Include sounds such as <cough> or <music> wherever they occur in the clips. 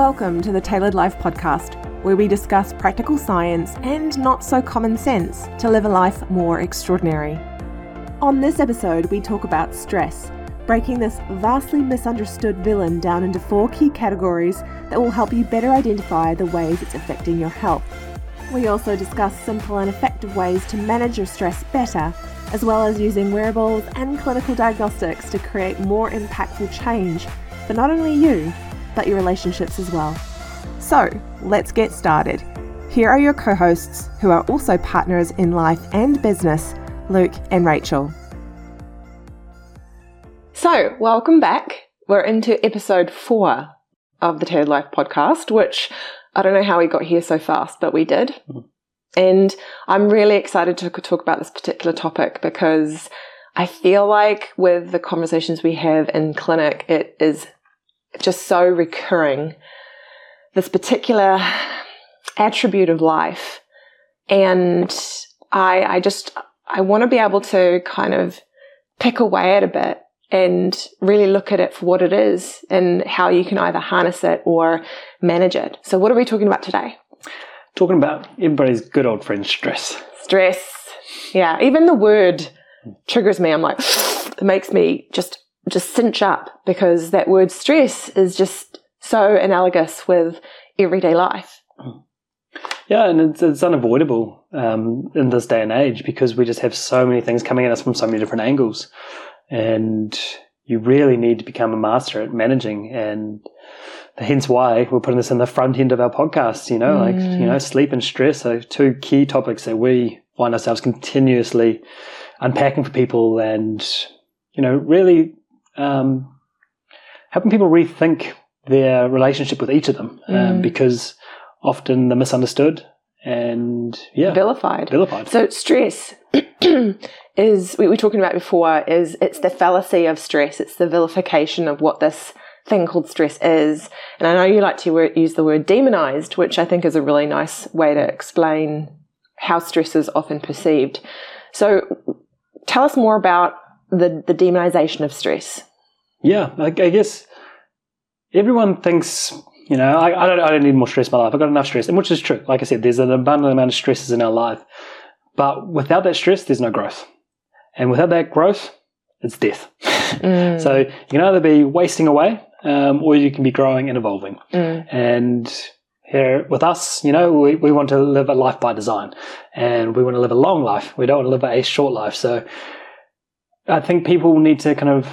Welcome to the Tailored Life Podcast, where we discuss practical science and not so common sense to live a life more extraordinary. On this episode, we talk about stress, breaking this vastly misunderstood villain down into four key categories that will help you better identify the ways it's affecting your health. We also discuss simple and effective ways to manage your stress better, as well as using wearables and clinical diagnostics to create more impactful change for not only you, but your relationships as well. So, let's get started. Here are your co hosts, who are also partners in life and business, Luke and Rachel. So, welcome back. We're into episode four of the Tailored Life podcast, which I don't know how we got here so fast, but we did. And I'm really excited to talk about this particular topic because I feel like with the conversations we have in clinic, it is just so recurring. This particular attribute of life. And I, I just, I want to be able to kind of pick away at a bit and really look at it for what it is and how you can either harness it or manage it. So, what are we talking about today? Talking about everybody's good old friend stress. Stress. Yeah. Even the word triggers me. I'm like, <sighs> it makes me just just cinch up because that word stress is just so analogous with everyday life. Yeah, and it's, it's unavoidable um, in this day and age because we just have so many things coming at us from so many different angles, and you really need to become a master at managing. And hence why we're putting this in the front end of our podcast. You know, mm. like you know, sleep and stress are two key topics that we find ourselves continuously unpacking for people, and you know, really um, helping people rethink their relationship with each of them um, mm. because often they're misunderstood and yeah. Vilified. Vilified. So stress <clears throat> is we were talking about before is it's the fallacy of stress. It's the vilification of what this thing called stress is. And i know you like to use the word demonized which i think is a really nice way to explain how stress is often perceived. So tell us more about the, the demonization of stress. Yeah, I, I guess everyone thinks, you know, I, I, don't, I don't need more stress in my life. I've got enough stress, and which is true. Like I said, there's an abundant amount of stresses in our life. But without that stress, there's no growth. And without that growth, it's death. <laughs> Mm. so you can either be wasting away um, or you can be growing and evolving. Mm. And here with us, you know, we, we want to live a life by design and we want to live a long life. We don't want to live a short life. So I think people need to kind of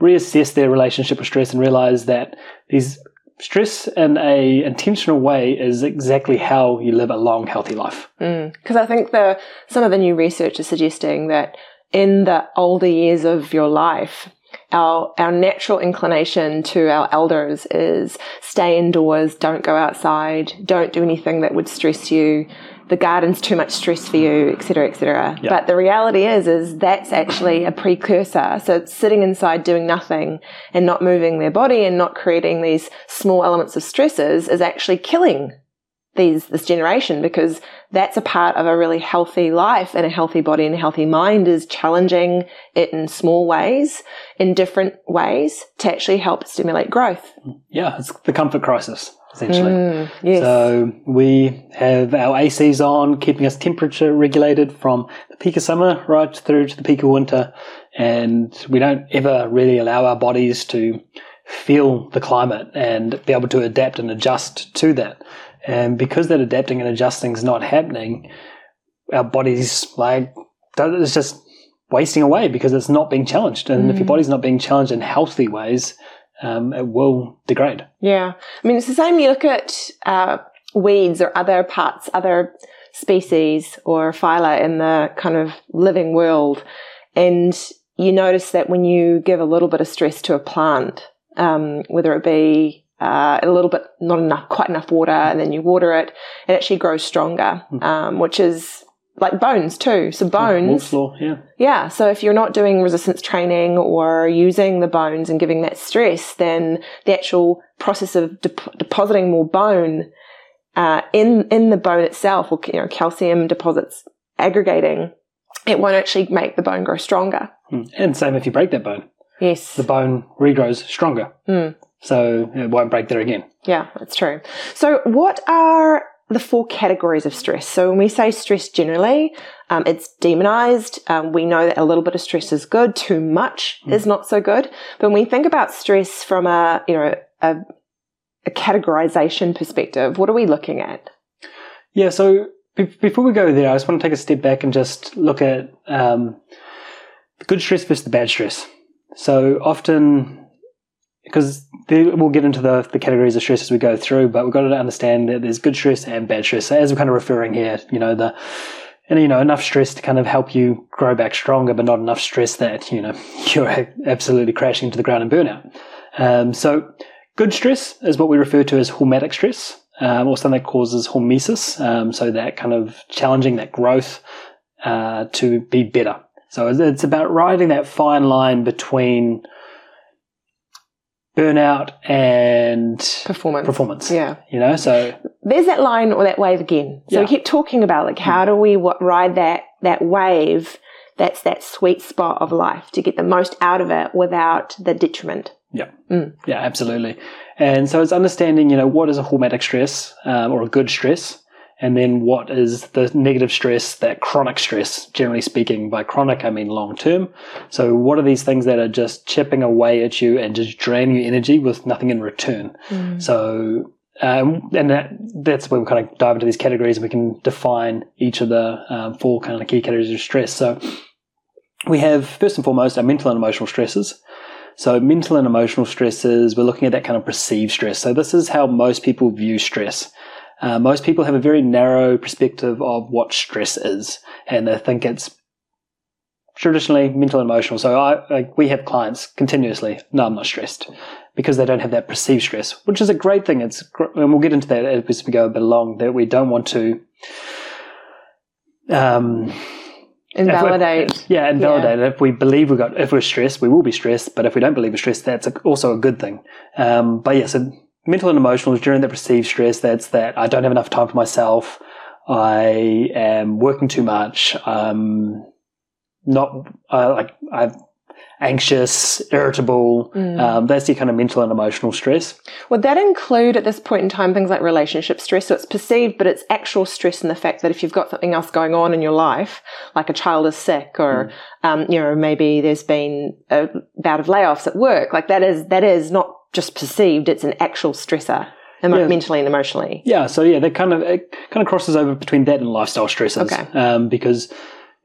reassess their relationship with stress and realize that these stress in a intentional way is exactly how you live a long, healthy life. Because mm. I think the some of the new research is suggesting that in the older years of your life, our our natural inclination to our elders is stay indoors, don't go outside, don't do anything that would stress you, the garden's too much stress for you, etc., etc. Yep. But the reality is, is that's actually a precursor. So sitting inside doing nothing and not moving their body and not creating these small elements of stresses is actually killing these this generation because that's a part of a really healthy life and a healthy body and a healthy mind is challenging it in small ways in different ways to actually help stimulate growth yeah it's the comfort crisis essentially. Mm, yes. So we have our ACs on, keeping us temperature regulated from the peak of summer right through to the peak of winter. And we don't ever really allow our bodies to feel the climate and be able to adapt and adjust to that. And because that adapting and adjusting is not happening, our bodies like it's just wasting away because it's not being challenged. And mm. if your mm. body's not being challenged in healthy ways, um, it will degrade. Yeah. I mean, it's the same. You look at uh, weeds or other parts, other species or phyla in the kind of living world, and you notice that when you give a little bit of stress to a plant, um, whether it be uh, a little bit, not enough, quite enough water, and then you water it, it actually grows stronger, mm. um, which is like bones too. So bones. Floor, yeah. Yeah. So if you're not doing resistance training or using the bones and giving that stress, then the actual process of depositing more bone uh, in in the bone itself, or you know, calcium deposits aggregating, it won't actually make the bone grow stronger. Hmm. And same if you break that bone. Yes. The bone regrows stronger. Mm. so it won't break there again. Yeah, that's true. So, what are the four categories of stress? So, when we say stress generally, um, it's demonized. Um, we know that a little bit of stress is good, too much mm. is not so good. But when we think about stress from a, you know, a, a categorization perspective, what are we looking at? Yeah, so before we go there, I just want to take a step back and just look at um, the good stress versus the bad stress. So often, because we'll get into the, the categories of stress as we go through, but we've got to understand that there's good stress and bad stress. So as we're kind of referring here, you know, the and you know enough stress to kind of help you grow back stronger, but not enough stress that you know <laughs> you're absolutely crashing into the ground and burnout. Um, so good stress is what we refer to as hormetic stress um, or something that causes hormesis, um, so that kind of challenging that growth uh, to be better. So it's about riding that fine line between burnout and performance. Performance. Yeah. You know, so there's that line or that wave again. So yeah. we keep talking about like how do we ride that that wave? That's that sweet spot of life to get the most out of it without the detriment. Yeah. Mm. Yeah, absolutely. And so it's understanding, you know, what is a hormetic stress um, or a good stress, and then what is the negative stress, that chronic stress, generally speaking. By chronic, I mean long term. So what are these things that are just chipping away at you and just draining your energy with nothing in return? Mm. So um, and that, that's where we kind of dive into these categories and we can define each of the um, four kind of key categories of stress. So we have, first and foremost, our mental and emotional stresses. So, mental and emotional stresses, we're looking at that kind of perceived stress. So, this is how most people view stress. Uh, most people have a very narrow perspective of what stress is, and they think it's traditionally mental and emotional. So, I, like, we have clients continuously, no, I'm not stressed, because they don't have that perceived stress, which is a great thing. It's, and we'll get into that as we go a bit along, that we don't want to. Um, Invalidate. yeah, invalidate. Yeah. If we believe we got, if we're stressed, we will be stressed. But if we don't believe we're stressed, that's a, also a good thing. Um, but yeah, so mental and emotional is during that perceived stress. That's that I don't have enough time for myself. I am working too much. Um, not uh, like I've anxious, irritable. Mm. Um, that's the kind of mental and emotional stress. Would that include at this point in time things like relationship stress? So it's perceived, but it's actual stress in the fact that if you've got something else going on in your life, like a child is sick or, mm. um, you know, maybe there's been a bout of layoffs at work, like that is, that is not just perceived, it's an actual stressor. Emo- yeah. mentally and emotionally. Yeah, so yeah, that kind of it kind of crosses over between that and lifestyle stresses. Okay. Um, because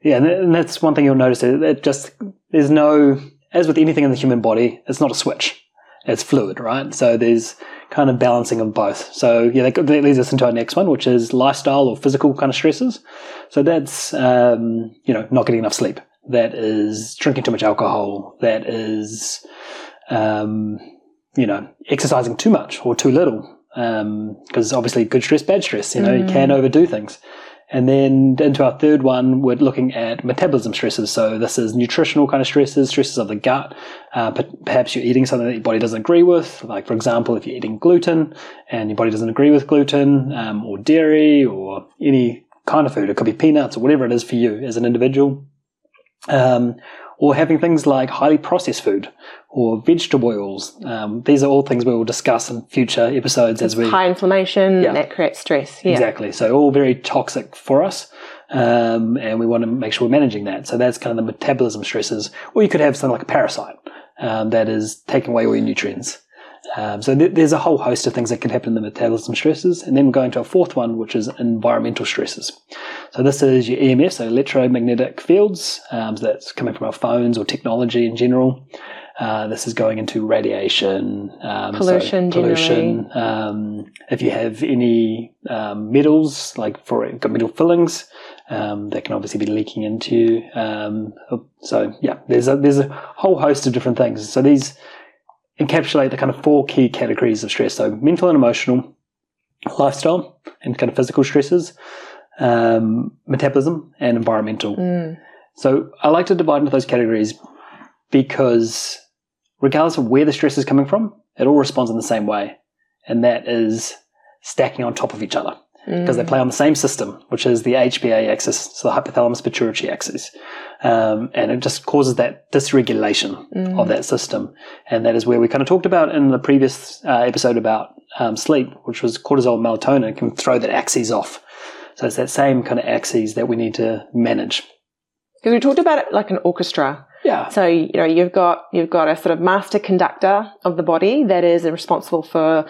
yeah, and that's one thing you'll notice. It just there's no as with anything in the human body, it's not a switch. It's fluid, right? So there's kind of balancing of both. So yeah, that, that leads us into our next one, which is lifestyle or physical kind of stresses. So that's um, you know not getting enough sleep. That is drinking too much alcohol. That is um, you know exercising too much or too little. Because um, obviously, good stress, bad stress. You know, mm. you can overdo things. And then into our third one, we're looking at metabolism stresses. So this is nutritional kind of stresses, stresses of the gut. Uh, perhaps you're eating something that your body doesn't agree with. Like, for example, if you're eating gluten and your body doesn't agree with gluten um, or dairy or any kind of food, it could be peanuts or whatever it is for you as an individual. Um, or having things like highly processed food or vegetable oils. Um, these are all things we will discuss in future episodes it's as we high inflammation yeah. that creates stress. Yeah. Exactly. So all very toxic for us. Um, and we want to make sure we're managing that. So that's kind of the metabolism stresses. Or you could have something like a parasite um, that is taking away all your nutrients. Um, so th- there's a whole host of things that can happen in the metabolism stresses. And then we're going to a fourth one, which is environmental stresses. So this is your EMF, so electromagnetic fields. Um, so that's coming from our phones or technology in general. Uh, this is going into radiation, um, pollution, so pollution. Um, if you have any um, metals, like for got metal fillings, um, that can obviously be leaking into. Um, so yeah, there's a there's a whole host of different things. So these encapsulate the kind of four key categories of stress. So mental and emotional, lifestyle, and kind of physical stresses, um, metabolism, and environmental. Mm. So I like to divide into those categories because regardless of where the stress is coming from, it all responds in the same way. And that is stacking on top of each other because mm. they play on the same system, which is the HPA axis, so the hypothalamus pituitary axis. Um, and it just causes that dysregulation Mm. of that system. And that is where we kind of talked about in the previous uh, episode about um, sleep, which was cortisol and melatonin can throw that axis off. So it's that same kind of axis that we need to manage. Because we talked about it like an orchestra. Yeah. So you know you've got you've got a sort of master conductor of the body that is responsible for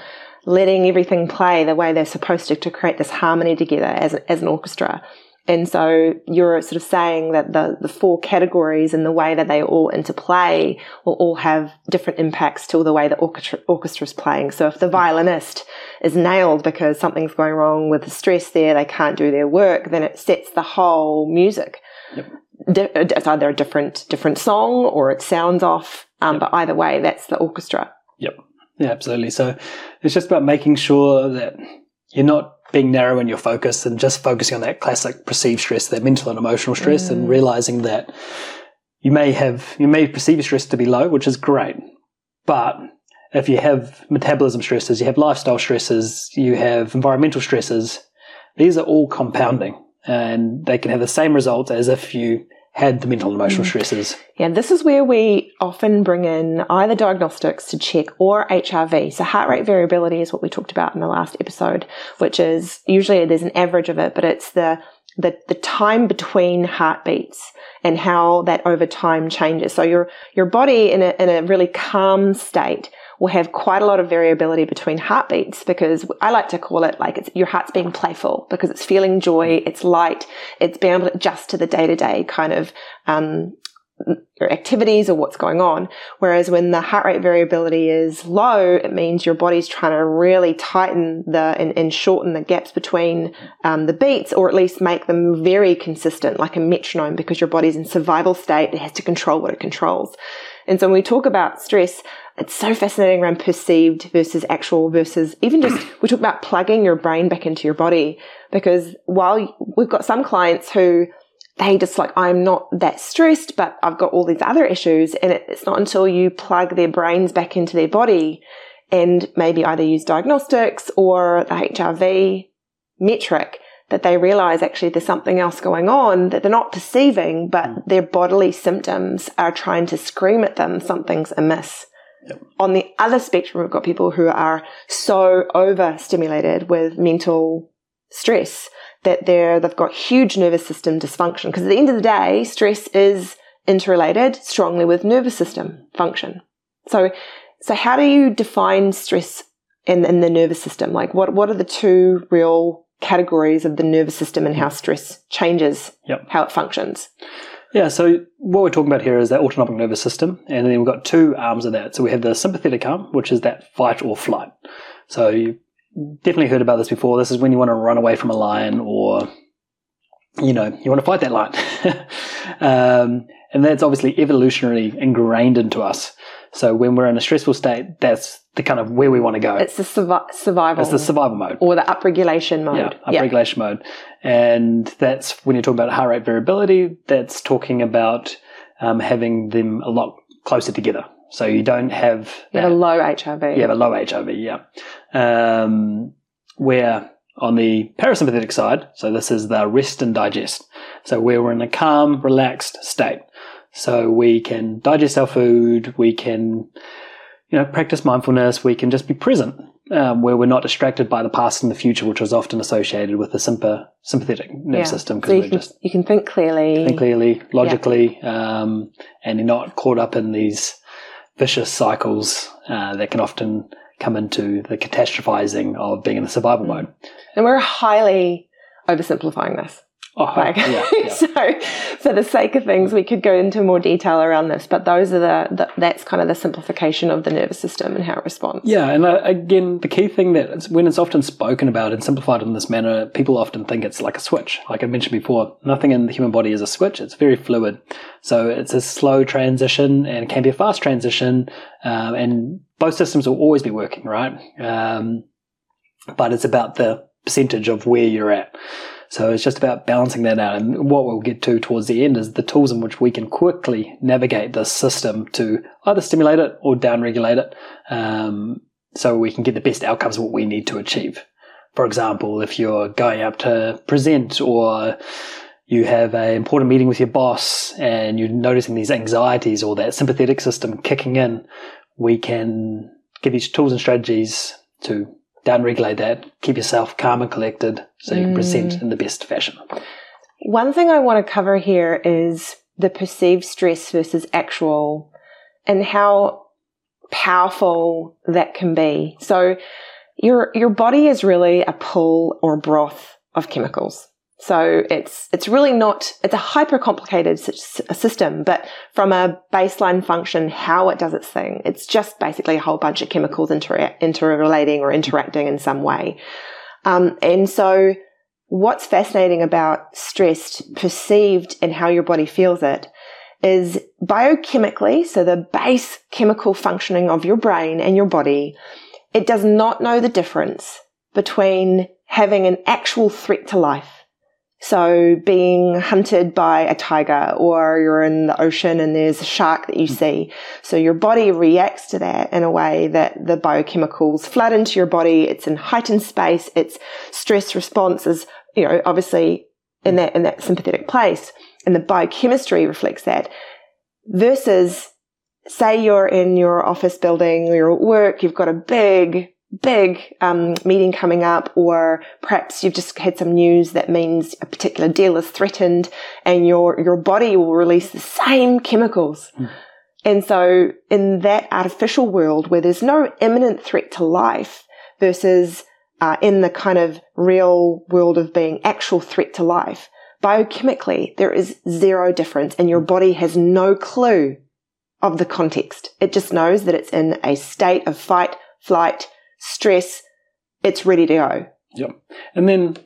letting everything play the way they're supposed to to create this harmony together as as an orchestra. And so you're sort of saying that the the four categories and the way that they all interplay will all have different impacts to the way the orchestra orchestra is playing. So if the violinist is nailed because something's going wrong with the stress there, they can't do their work, then it sets the whole music di- it's either a different different song or it sounds off. Um, But either way, that's the orchestra. Yep. Yeah, absolutely. So it's just about making sure that you're not being narrow in your focus and just focusing on that classic perceived stress, that mental and emotional stress, and realizing that you may have you may perceive your stress to be low, which is great, but if you have metabolism stresses, you have lifestyle stresses, you have environmental stresses, these are all compounding, and they can have the same results as if you had the mental and emotional mm. stresses. Yeah, this is where we often bring in either diagnostics to check or HRV. So heart rate variability is what we talked about in the last episode, which is usually there's an average of it, but it's the the, the time between heartbeats and how that over time changes. So your your body in a in a really calm state will have quite a lot of variability between heartbeats because I like to call it like it's your heart's being playful because it's feeling joy, it's light, it's being able to adjust to the day to day kind of um, your activities or what's going on. Whereas when the heart rate variability is low, it means your body's trying to really tighten the and, and shorten the gaps between um, the beats, or at least make them very consistent, like a metronome, because your body's in survival state. It has to control what it controls. And so when we talk about stress, it's so fascinating around perceived versus actual versus even just <clears throat> we talk about plugging your brain back into your body because while we've got some clients who they just like I'm not that stressed, but I've got all these other issues, and it's not until you plug their brains back into their body and maybe either use diagnostics or the HRV metric that they realize actually there's something else going on that they're not perceiving, but mm. their bodily symptoms are trying to scream at them something's amiss. On the other spectrum, we've got people who are so overstimulated with mental stress that they're they've got huge nervous system dysfunction. Because at the end of the day, stress is interrelated strongly with nervous system function. So, so how do you define stress in, in the nervous system? Like, what what are the two real categories of the nervous system and how stress changes Yep. how it functions? Yeah, so what we're talking about here is that autonomic nervous system, and then we've got two arms of that. So we have the sympathetic arm, which is that fight or flight. So you definitely heard about this before. This is when you want to run away from a lion or, you know, you want to fight that lion. <laughs> um, and that's obviously evolutionarily ingrained into us. So when we're in a stressful state, that's the kind of where we want to go. It's the survi- survival It's the survival mode. or the upregulation mode. Yeah, upregulation mode. And that's when you're talking about heart rate variability, that's talking about um, having them a lot closer together. So you don't have You have a low HRV. you have a low HRV, yeah. Um, where on the parasympathetic side, so this is the rest and digest. So where we're in a calm, relaxed state. So we can digest our food, we can, you know, practice mindfulness, we can just be present, um, where we're not distracted by the past and the future, which was often associated with the sympa- sympathetic nervous Yeah. system, So because you we're can, just you can think clearly. think clearly, logically, um, and you're not caught up in these vicious cycles uh, that can often come into the catastrophizing of being in the survival Mm. mode. And we're highly oversimplifying this. Oh, Like, yeah, <laughs> yeah. so for the sake of things, we could go into more detail around this, but those are the, the that's kind of the simplification of the nervous system and how it responds. Yeah, and uh, again, the key thing that it's, when it's often spoken about and simplified in this manner, people often think it's like a switch. Like I mentioned before, nothing in the human body is a switch. It's very fluid, so it's a slow transition and it can be a fast transition. Um, and both systems will always be working, right? Um, but it's about the percentage of where you're at. So it's just about balancing that out. And what we'll get to towards the end is the tools in which we can quickly navigate this system to either stimulate it or downregulate it um, so we can get the best outcomes what we need to achieve. For example, if you're going up to present or you have an important meeting with your boss and you're noticing these anxieties or that sympathetic system kicking in, we can give you tools and strategies to downregulate that, keep yourself calm and collected so you can present Mm. in the best fashion. One thing I want to cover here is the perceived stress versus actual and how powerful that can be. So your your body is really a pool or broth of chemicals. So it's it's really not it's a hyper complicated system, but from a baseline function, how it does its thing, it's just basically a whole bunch of chemicals inter- interrelating or interacting in some way. Um, and so, what's fascinating about stress perceived and how your body feels it is biochemically, so the base chemical functioning of your brain and your body, it does not know the difference between having an actual threat to life so being hunted by a tiger or you're in the ocean and there's a shark that you hmm. see. So your body reacts to that in a way that the biochemicals flood into your body. It's in heightened space. Its stress response is, you know, obviously in hmm. that, in that sympathetic place. And the biochemistry reflects that versus say you're in your office building or you're at work, you've got a big big um, meeting coming up, or perhaps you've just had some news that means a particular deal is threatened, and your your body will release the same chemicals. Mm. And so, in that artificial world where there's no imminent threat to life, versus uh, in the kind of real world of being actual threat to life, biochemically there is zero difference, and your body has no clue of the context. It just knows that it's in a state of fight, flight, stress, it's ready to go. Yep. And then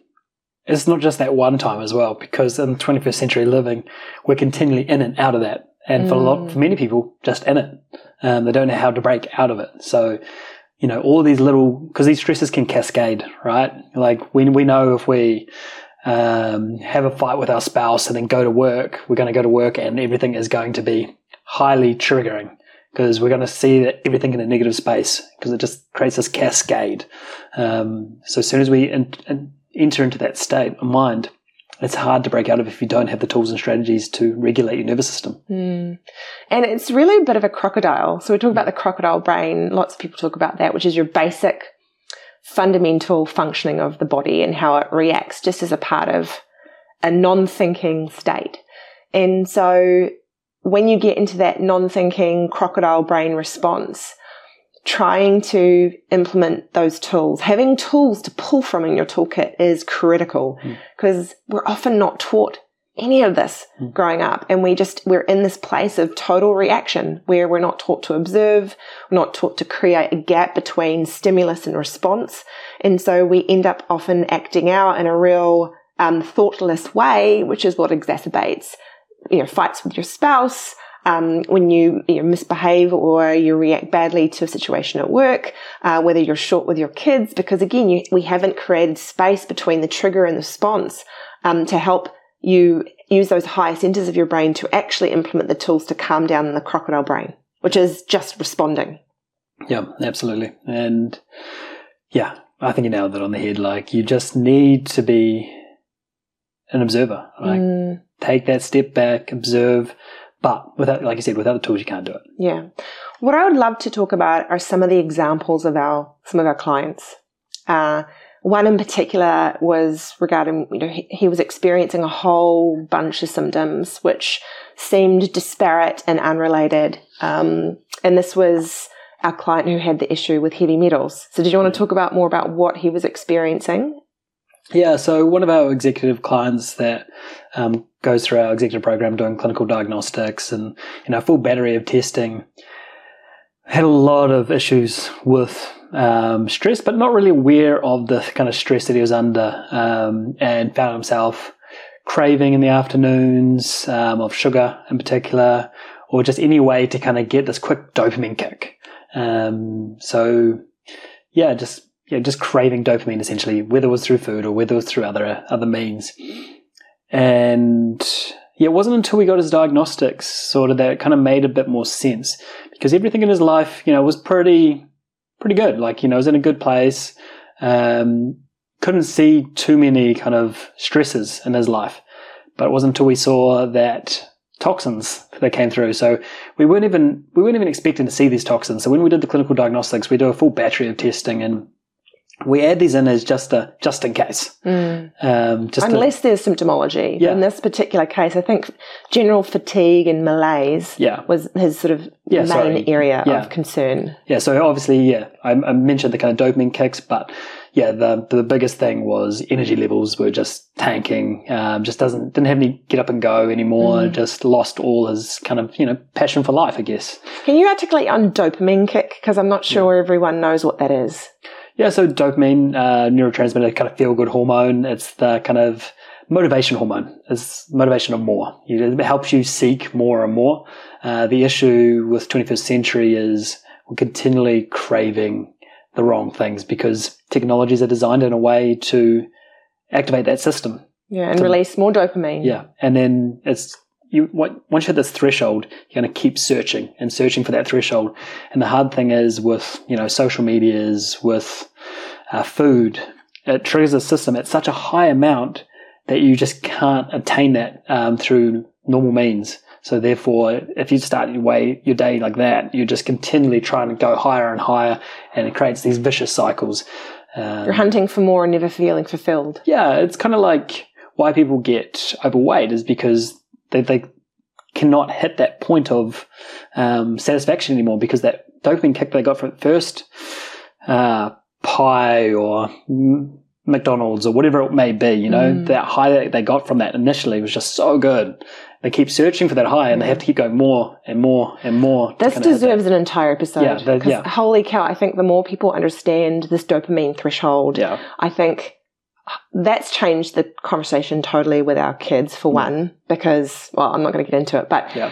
it's not just that one time as well, because in 21st century living, we're continually in and out of that. And for a lot, for many people, just in it. Um, they don't know how to break out of it. So, you know, all these little, because these stresses can cascade, right? Like we, we know if we, um, have a fight with our spouse and then go to work, we're going to go to work and everything is going to be highly triggering because we're going to see everything in a negative space because it just creates this cascade. Um, so as soon as we in, in, enter into that state of mind, it's hard to break out of if you don't have the tools and strategies to regulate your nervous system. Mm. And it's really a bit of a crocodile. So we talk about the crocodile brain. Lots of people talk about that, which is your basic fundamental functioning of the body and how it reacts just as a part of a non-thinking state. And so when you get into that non-thinking crocodile brain response, trying to implement those tools, having tools to pull from in your toolkit is critical because mm. we're often not taught any of this mm. growing up. And we just, we're in this place of total reaction where we're not taught to observe, we're not taught to create a gap between stimulus and response. And so we end up often acting out in a real um, thoughtless way, which is what exacerbates you know, fights with your spouse, um, when you, you know, misbehave or you react badly to a situation at work, uh, whether you're short with your kids, because again, you, we haven't created space between the trigger and the response um, to help you use those higher centers of your brain to actually implement the tools to calm down the crocodile brain, which is just responding. Yeah, absolutely. And yeah, I think you nailed that on the head. Like you just need to be an observer. Like mm. Take that step back, observe, but without, like you said, without the tools, you can't do it. Yeah. What I would love to talk about are some of the examples of our some of our clients. Uh, one in particular was regarding, you know, he, he, was experiencing a whole bunch of symptoms which seemed disparate and unrelated. Um, and this was our client who had the issue with heavy metals. So, did you want to talk about more about what he was experiencing? Yeah, so one of our executive clients that um, goes through our executive program doing clinical diagnostics and you know full battery of testing had a lot of issues with um, stress, but not really aware of the kind of stress that he was under, um, and found himself craving in the afternoons um, of sugar in particular, or just any way to kind of get this quick dopamine kick. Um, so, yeah, just yeah, just craving dopamine essentially, whether it was through food or whether it was through other other means. And yeah, it wasn't until we got his diagnostics sort of that it kind of made a bit more sense because everything in his life, you know, was pretty pretty good. Like you know, was in a good place. Um, couldn't see too many kind of stresses in his life. but it wasn't until we saw that toxins that came through. So we weren't even we weren't even expecting to see these toxins. So when we did the clinical diagnostics, we do a full battery of testing and we add these in as just a just in case. Mm. Um, just to- Unless there's symptomology. Yeah. In this particular case, I think general fatigue and malaise yeah, was his sort of Yeah, main sorry. area Yeah. of concern. yeah. So obviously, yeah, I, I mentioned the kind of dopamine kicks, but yeah, the the biggest thing was energy levels were just tanking. Um, just doesn't didn't have any get up and go anymore. Mm. Just lost all his kind of you know passion for life, I guess. Can you articulate on dopamine kick? Because I'm not sure everyone knows what that is. Yeah, so dopamine, uh, neurotransmitter, kind of feel good hormone. It's the kind of motivation hormone. It's motivation of more. It helps you seek more and more. Uh, the issue with 21st century is we're continually craving the wrong things because technologies are designed in a way to activate that system. Yeah, and So- release more dopamine. Yeah, and then it's you. what- Once you hit this threshold, you're going to keep searching and searching for that threshold. And the hard thing is with you know social medias, with uh, food, it triggers the system at such a high amount that you just can't attain that um, through normal means. So therefore, if you start your way your day like that, you're just continually trying to go higher and higher, and it creates these vicious cycles. Um, You're hunting for more and never feeling fulfilled. yeah, it's kind of like why people get overweight is because they, they cannot hit that point of um, satisfaction anymore because that dopamine kick they got from first uh, pie or mm, McDonald's or whatever it may be, you know, Mm. that high that they got from that initially was just so good. They keep searching for that high and they have to keep going more and more and more. This that. deserves an entire episode. Yeah, 'cause yeah. holy cow, I think the more people understand this dopamine threshold, Yeah, I think that's changed the conversation totally with our kids for Mm. one, because well, I'm not going to get into it, but yeah,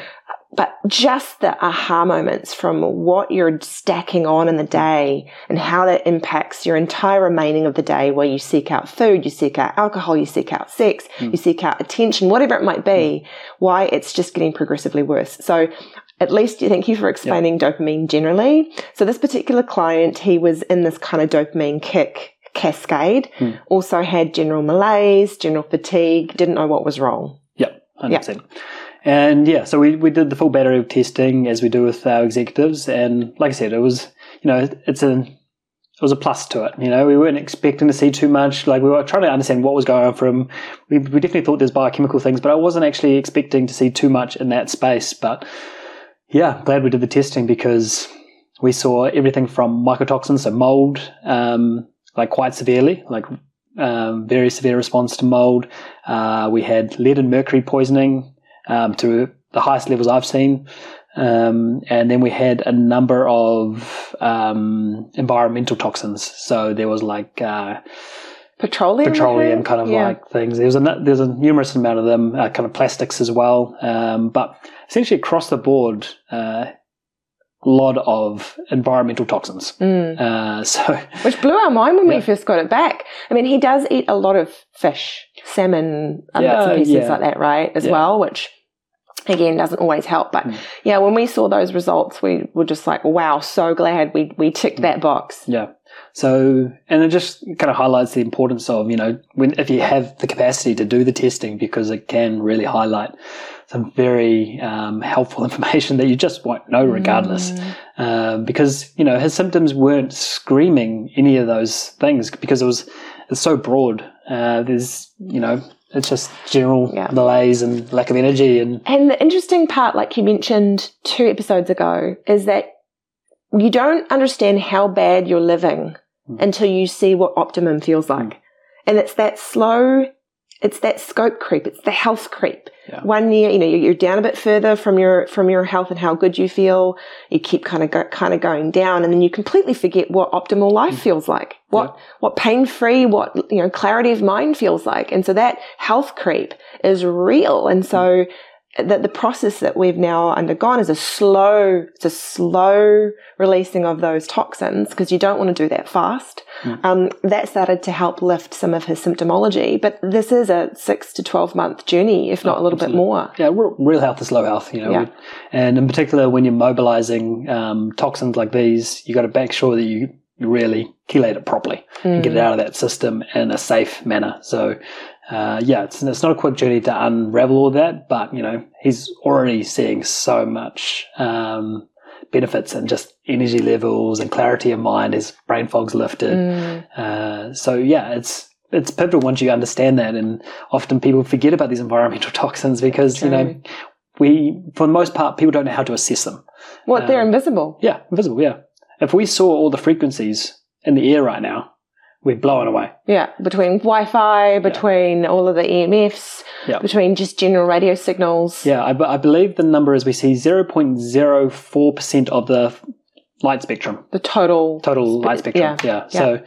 but just the aha moments from what you're stacking on in the day and how that impacts your entire remaining of the day where you seek out food, you seek out alcohol, you seek out sex, Mm. you seek out attention, whatever it might be, why it's just getting progressively worse. So at least thank you for explaining dopamine generally. So this particular client, he was in this kind of dopamine kick cascade, Hmm. also had general malaise, general fatigue, didn't know what was wrong. yeah, hundred percent. And yeah, so we, we did the full battery of testing as we do with our executives, and like I said, it was you know it's a it was a plus to it. You know, we weren't expecting to see too much. Like we were trying to understand what was going on from. We, we definitely thought there's biochemical things, but I wasn't actually expecting to see too much in that space. But yeah, glad we did the testing because we saw everything from mycotoxins, so mold, um, like quite severely, like um, very severe response to mold. Uh, we had lead and mercury poisoning um, to the highest levels I've seen. Um, and then we had a number of um, environmental toxins. So there was like uh, Petroleum? Petroleum kind of Yeah. like things. There's a there's a numerous amount of them, uh, kind of plastics as well. Um, but essentially across the board, uh, lot of environmental toxins. Mm. Uh, <laughs> so Which blew our mind when Yeah. we first got it back. I mean, he does eat a lot of fish, salmon, um, bits Yeah, and pieces yeah. like that, right? As Yeah. well, which again doesn't always help. But Mm. yeah, when we saw those results, we were just like, wow, so glad we, we ticked that box. Yeah. So, and it just kind of highlights the importance of, you know, when, if you have the capacity to do the testing because it can really highlight some very um, helpful <laughs> information that you just won't know regardless. Mm. Um, because, you know, his symptoms weren't screaming any of those things because it was, it's so broad. Uh, there's, you know, it's just general Yeah. malaise and lack of energy and, And the interesting part, like you mentioned two episodes ago, is that you don't understand how bad you're living Mm. until you see what optimum feels like. And it's that slow, it's that scope creep, it's the health creep. Yeah. One year, you know, you're down a bit further from your from your health and how good you feel. You keep kind of go, kind of going down, and then you completely forget what optimal life Mm. feels like. What what pain free, what you know, clarity of mind feels like. And so that health creep is real. And so that the process that we've now undergone is a slow, it's a slow releasing of those toxins because you don't want to do that fast. Mm. Um, that started to help lift some of his symptomology, but this is a six to 12 month journey, if not Oh, a little bit more. yeah, real, real health is low health, you know. Yeah. And in particular, when you're mobilizing um, toxins like these, you got to make sure that you really chelate it properly and get it Mm. out of that system in a safe manner. So, uh, yeah, it's, it's not a quick journey to unravel all that, but you know, he's already seeing so much um, benefits and just energy levels and clarity of mind. His brain fog's lifted. Mm. Uh, so yeah, it's it's pivotal once you understand that, and often people forget about these environmental <laughs> toxins because you know we, for the most part, people don't know how to assess them. What, they're Um, invisible. Yeah, invisible. Yeah, if we saw all the frequencies in the air right now, we'd blow it away. Yeah, between Wi-Fi, between all of the EMFs, Yeah. between just general radio signals. Yeah, I, I believe the number is we see zero point zero four percent of the light spectrum, The total. total Spe- light spectrum. yeah, Yeah, so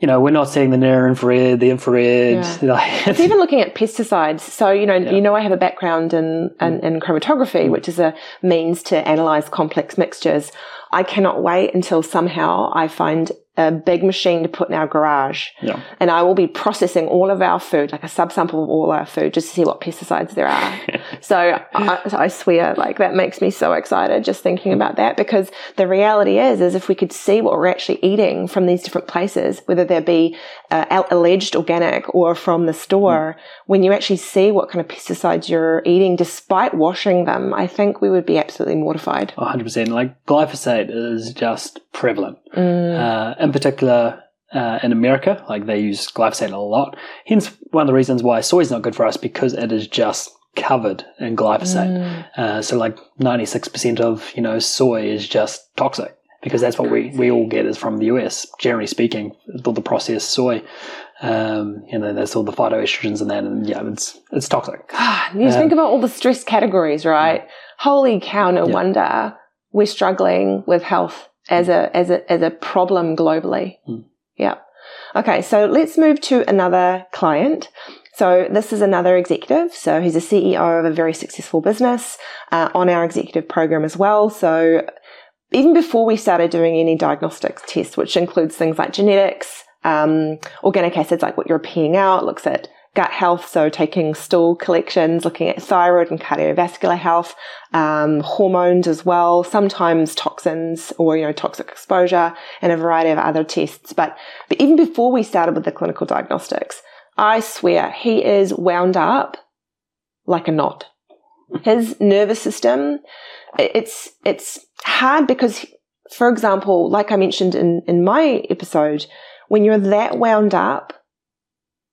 you know we're not seeing the near infrared, the infrared. Yeah. <laughs> like- It's even looking at pesticides. So, you know, Yeah. you know, I have a background in, in, mm. in chromatography, mm. which is a means to analyze complex mixtures. I cannot wait until somehow I find a big machine to put in our garage yeah. and I will be processing all of our food, like a subsample of all our food, just to see what pesticides there are. <laughs> so I, I swear, like that makes me so excited just thinking about that because the reality is, is if we could see what we're actually eating from these different places, whether they be uh, alleged organic or from the store, when you actually see what kind of pesticides you're eating, despite washing them, I think we would be absolutely mortified. 100%. Like glyphosate is just prevalent. Mm. Uh, in particular, uh, in America, like they use glyphosate a lot. Hence, one of the reasons why soy is not good for us because it is just covered in glyphosate. Mm. Uh, so, like 96% of you know soy is just toxic because that's what we, we all get is from the US. Generally speaking, all the processed soy, um, you know, there's all the phytoestrogens in that, and yeah, it's it's toxic. God, <sighs> you Yeah. think about all the stress categories, right? Holy cow! No Yeah. wonder we're struggling with health as a as a as a problem globally. Mm. Yeah. Okay, so let's move to another client. So this is another executive. So he's a CEO of a very successful business uh, on our executive program as well. So even before we started doing any diagnostics tests, which includes things like genetics, um, organic acids, like what you're peeing out, looks at gut health, so taking stool collections, looking at thyroid and cardiovascular health, um, hormones as well, sometimes toxins or you know toxic exposure, and a variety of other tests. But but even before we started with the clinical diagnostics, I swear he is wound up like a knot. His nervous system, it's it's hard because, for example, like I mentioned in in my episode, when you're that wound up,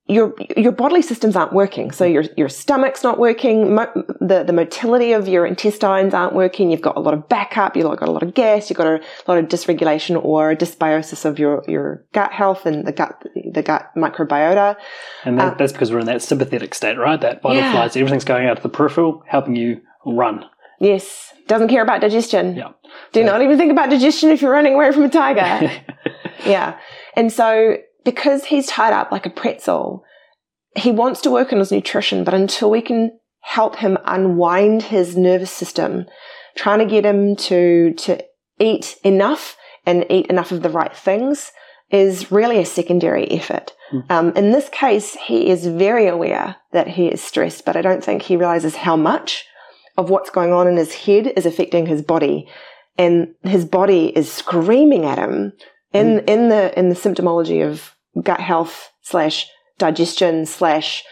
your your bodily systems aren't working. So your your stomach's not working. Mo- the the motility of your intestines aren't working. You've got a lot of backup. You've got a lot of gas. You've got a lot of dysregulation or dysbiosis of your your gut health and the gut the gut microbiota. And that, Uh, that's because we're in that sympathetic state, right? That or Yeah. everything's going out to the peripheral, helping you run. Yes, doesn't care about digestion. Yeah. Do So- not even think about digestion if you're running away from a tiger. <laughs> yeah. And so because he's tied up like a pretzel, he wants to work on his nutrition, but until we can help him unwind his nervous system, trying to get him to to eat enough and eat enough of the right things is really a secondary effort. Mm. Um, in this case, he is very aware that he is stressed, but I don't think he realizes how much of what's going on in his head is affecting his body, and his body is screaming at him in in the in the symptomology of gut health slash digestion slash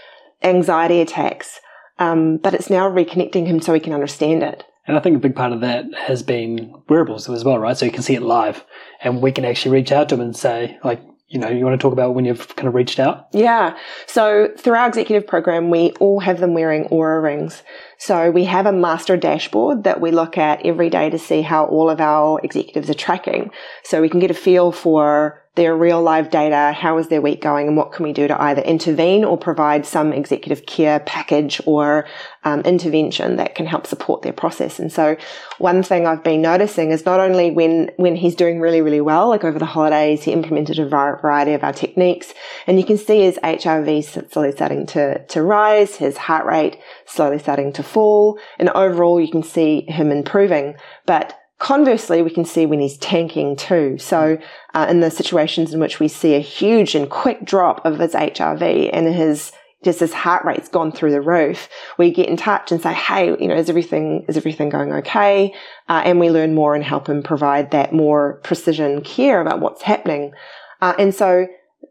anxiety attacks. Um, but it's now reconnecting him so he can understand it. And I think a big part of that has been wearables as well, right? So you can see it live, and we can actually reach out to him and say, like, you know, you want to talk about when you've kind of reached out? Yeah. So through our executive program, we all have them wearing Oura rings. So we have a master dashboard that we look at every day to see how all of our executives are tracking. So we can get a feel for their real live data, how is their week going, and what can we do to either intervene or provide some executive care package or um, intervention that can help support their process. And so one thing I've been noticing is not only when when he's doing really really well, like over the holidays, he implemented a variety of our techniques, and you can see his HRV slowly starting to to rise, his heart rate slowly starting to fall, and overall you can see him improving. But Conversely, we can see when he's tanking too. So, uh, in the situations in which we see a huge and quick drop of his HRV and his just his heart rate's gone through the roof, we get in touch and say, "Hey, you know, is everything is everything going okay?" Uh, and we learn more and help him provide that more precision care about what's happening. Uh, and so,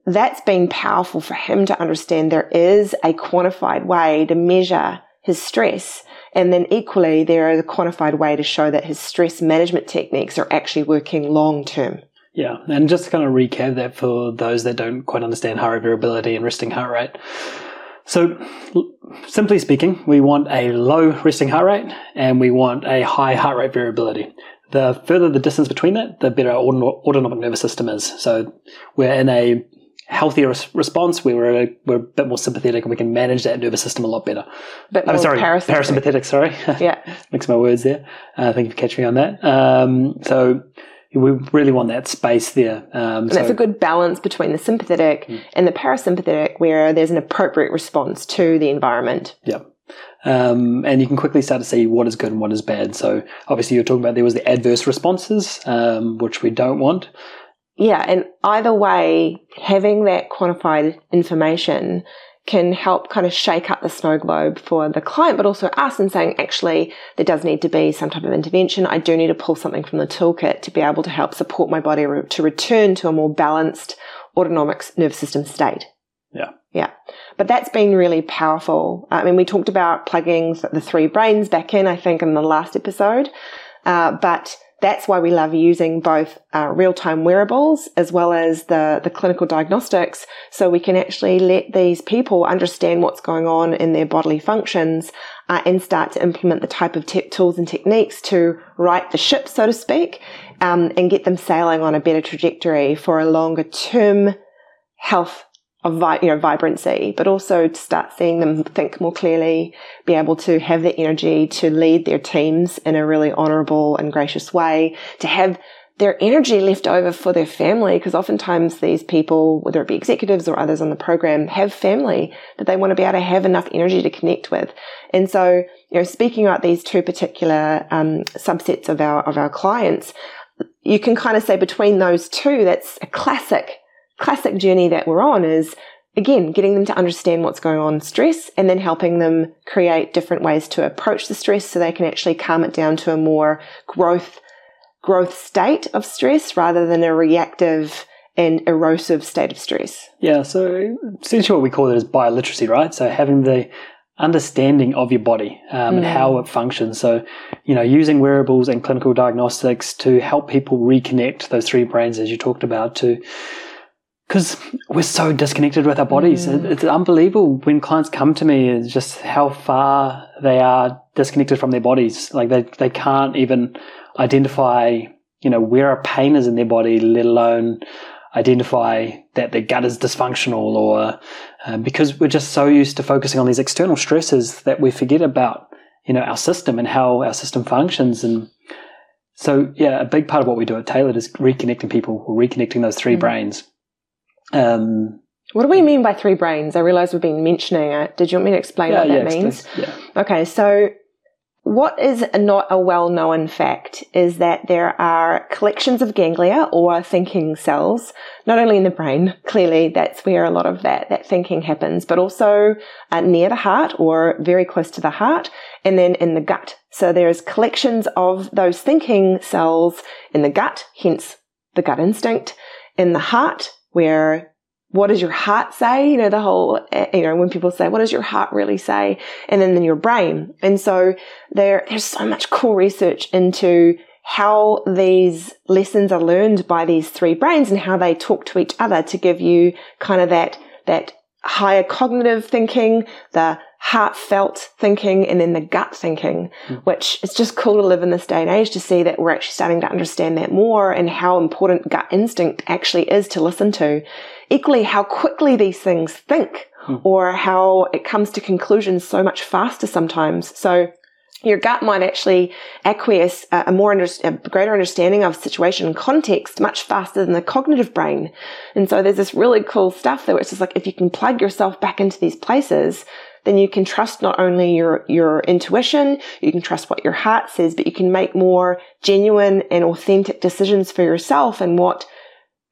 that's been powerful for him to understand there is a quantified way to measure his stress. And then equally, there is a quantified way to show that his stress management techniques are actually working long term. Yeah, and just to kind of recap that for those that don't quite understand heart rate variability and resting heart rate. So, simply speaking, we want a low resting heart rate and we want a high heart rate variability. The further the distance between that, the better our autonomic nervous system is. So, we're in a healthier response where we're a, we're a bit more sympathetic and we can manage that nervous system a lot better. But I'm sorry, parasympathetic. parasympathetic. Sorry, <laughs> Yeah. mix my words there. Uh, thank you for catching me on that. Um, so we really want that space there. Um, And so, that's a good balance between the sympathetic and the parasympathetic, where there's an appropriate response to the environment. yeah. Um, and you can quickly start to see what is good and what is bad. So obviously you're talking about there was the adverse responses, um, which we don't want. Yeah, and either way, having that quantified information can help kind of shake up the snow globe for the client, but also us in saying, actually, there does need to be some type of intervention. I do need to pull something from the toolkit to be able to help support my body to return to a more balanced autonomic nervous system state. Yeah. Yeah. But that's been really powerful. I mean, we talked about plugging the three brains back in, I think, in the last episode. Uh, but that's why we love using both uh, real-time wearables as well as the, the clinical diagnostics so we can actually let these people understand what's going on in their bodily functions uh, and start to implement the type of te- tools and techniques to right the ship, so to speak, um, and get them sailing on a better trajectory for a longer term health of you know vibrancy, but also to start seeing them think more clearly, be able to have the energy to lead their teams in a really honourable and gracious way, to have their energy left over for their family, because oftentimes these people, whether it be executives or others on the program, have family that they want to be able to have enough energy to connect with. And so, you know, speaking about these two particular um, subsets of our of our clients, you can kind of say between those two, that's a classic classic journey that we're on is again getting them to understand what's going on stress and then helping them create different ways to approach the stress so they can actually calm it down to a more growth growth state of stress rather than a reactive and erosive state of stress Yeah, so essentially what we call it is bioliteracy, right? So having the understanding of your body um, and how it functions. So, you know, using wearables and clinical diagnostics to help people reconnect those three brains, as you talked about, to because we're so disconnected with our bodies. It- It's unbelievable when clients come to me, it's just how far they are disconnected from their bodies. Like they, they can't even identify, you know, where a pain is in their body, let alone identify that their gut is dysfunctional or uh, because we're just so used to focusing on these external stresses that we forget about, you know, our system and how our system functions. And so, yeah, a big part of what we do at Tailored is reconnecting people, or reconnecting those 3 brains. Um, what do we mean by three brains i realize we've been mentioning it did you want me to explain yeah, what that yeah, means yeah. Okay, so what is not a well known fact is that there are collections of ganglia or thinking cells, not only in the brain, clearly that's where a lot of that, that thinking happens, but also uh, near the heart or very close to the heart, and then in the gut. So there's collections of those thinking cells in the gut, hence the gut instinct, in the heart, where what does your heart say? You know, the whole, eh, you know, when people say, what does your heart really say? And then then your brain. And so there, there's so much cool research into how these lessons are learned by these three brains and how they talk to each other to give you kind of that, that higher cognitive thinking, the heartfelt thinking, and then the gut thinking, hmm. which is just cool to live in this day and age to see that we're actually starting to understand that more and how important gut instinct actually is to listen to. Equally, how quickly these things think hmm. or how it comes to conclusions so much faster sometimes. So your gut might actually acquiesce a, a more under, a greater understanding of situation and context much faster than the cognitive brain. And so there's this really cool stuff that it's just like if you can plug yourself back into these places, then you can trust not only your your intuition, you can trust what your heart says, but you can make more genuine and authentic decisions for yourself and what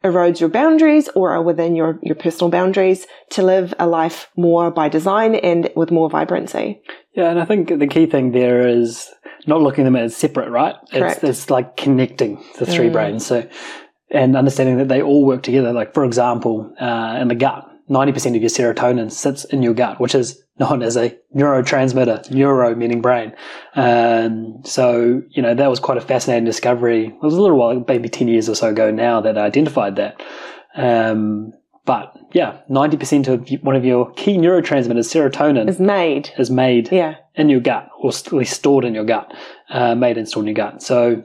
erodes your boundaries or are within your, your personal boundaries to live a life more by design and with more vibrancy. Yeah, and I think the key thing there is not looking at them as separate, right? Correct. It's, it's like connecting the three brains. So and understanding that they all work together. Like, for example, uh, in the gut, 90% of your serotonin sits in your gut, which is known as a neurotransmitter, neuro meaning brain. Um, so, you know, that was quite a fascinating discovery. It was a little while, maybe 10 years or so ago now that I identified that. Um, but yeah, 90% of one of your key neurotransmitters, serotonin, is made. Is made yeah. in your gut, or at least stored in your gut, uh, made and stored in your gut. So,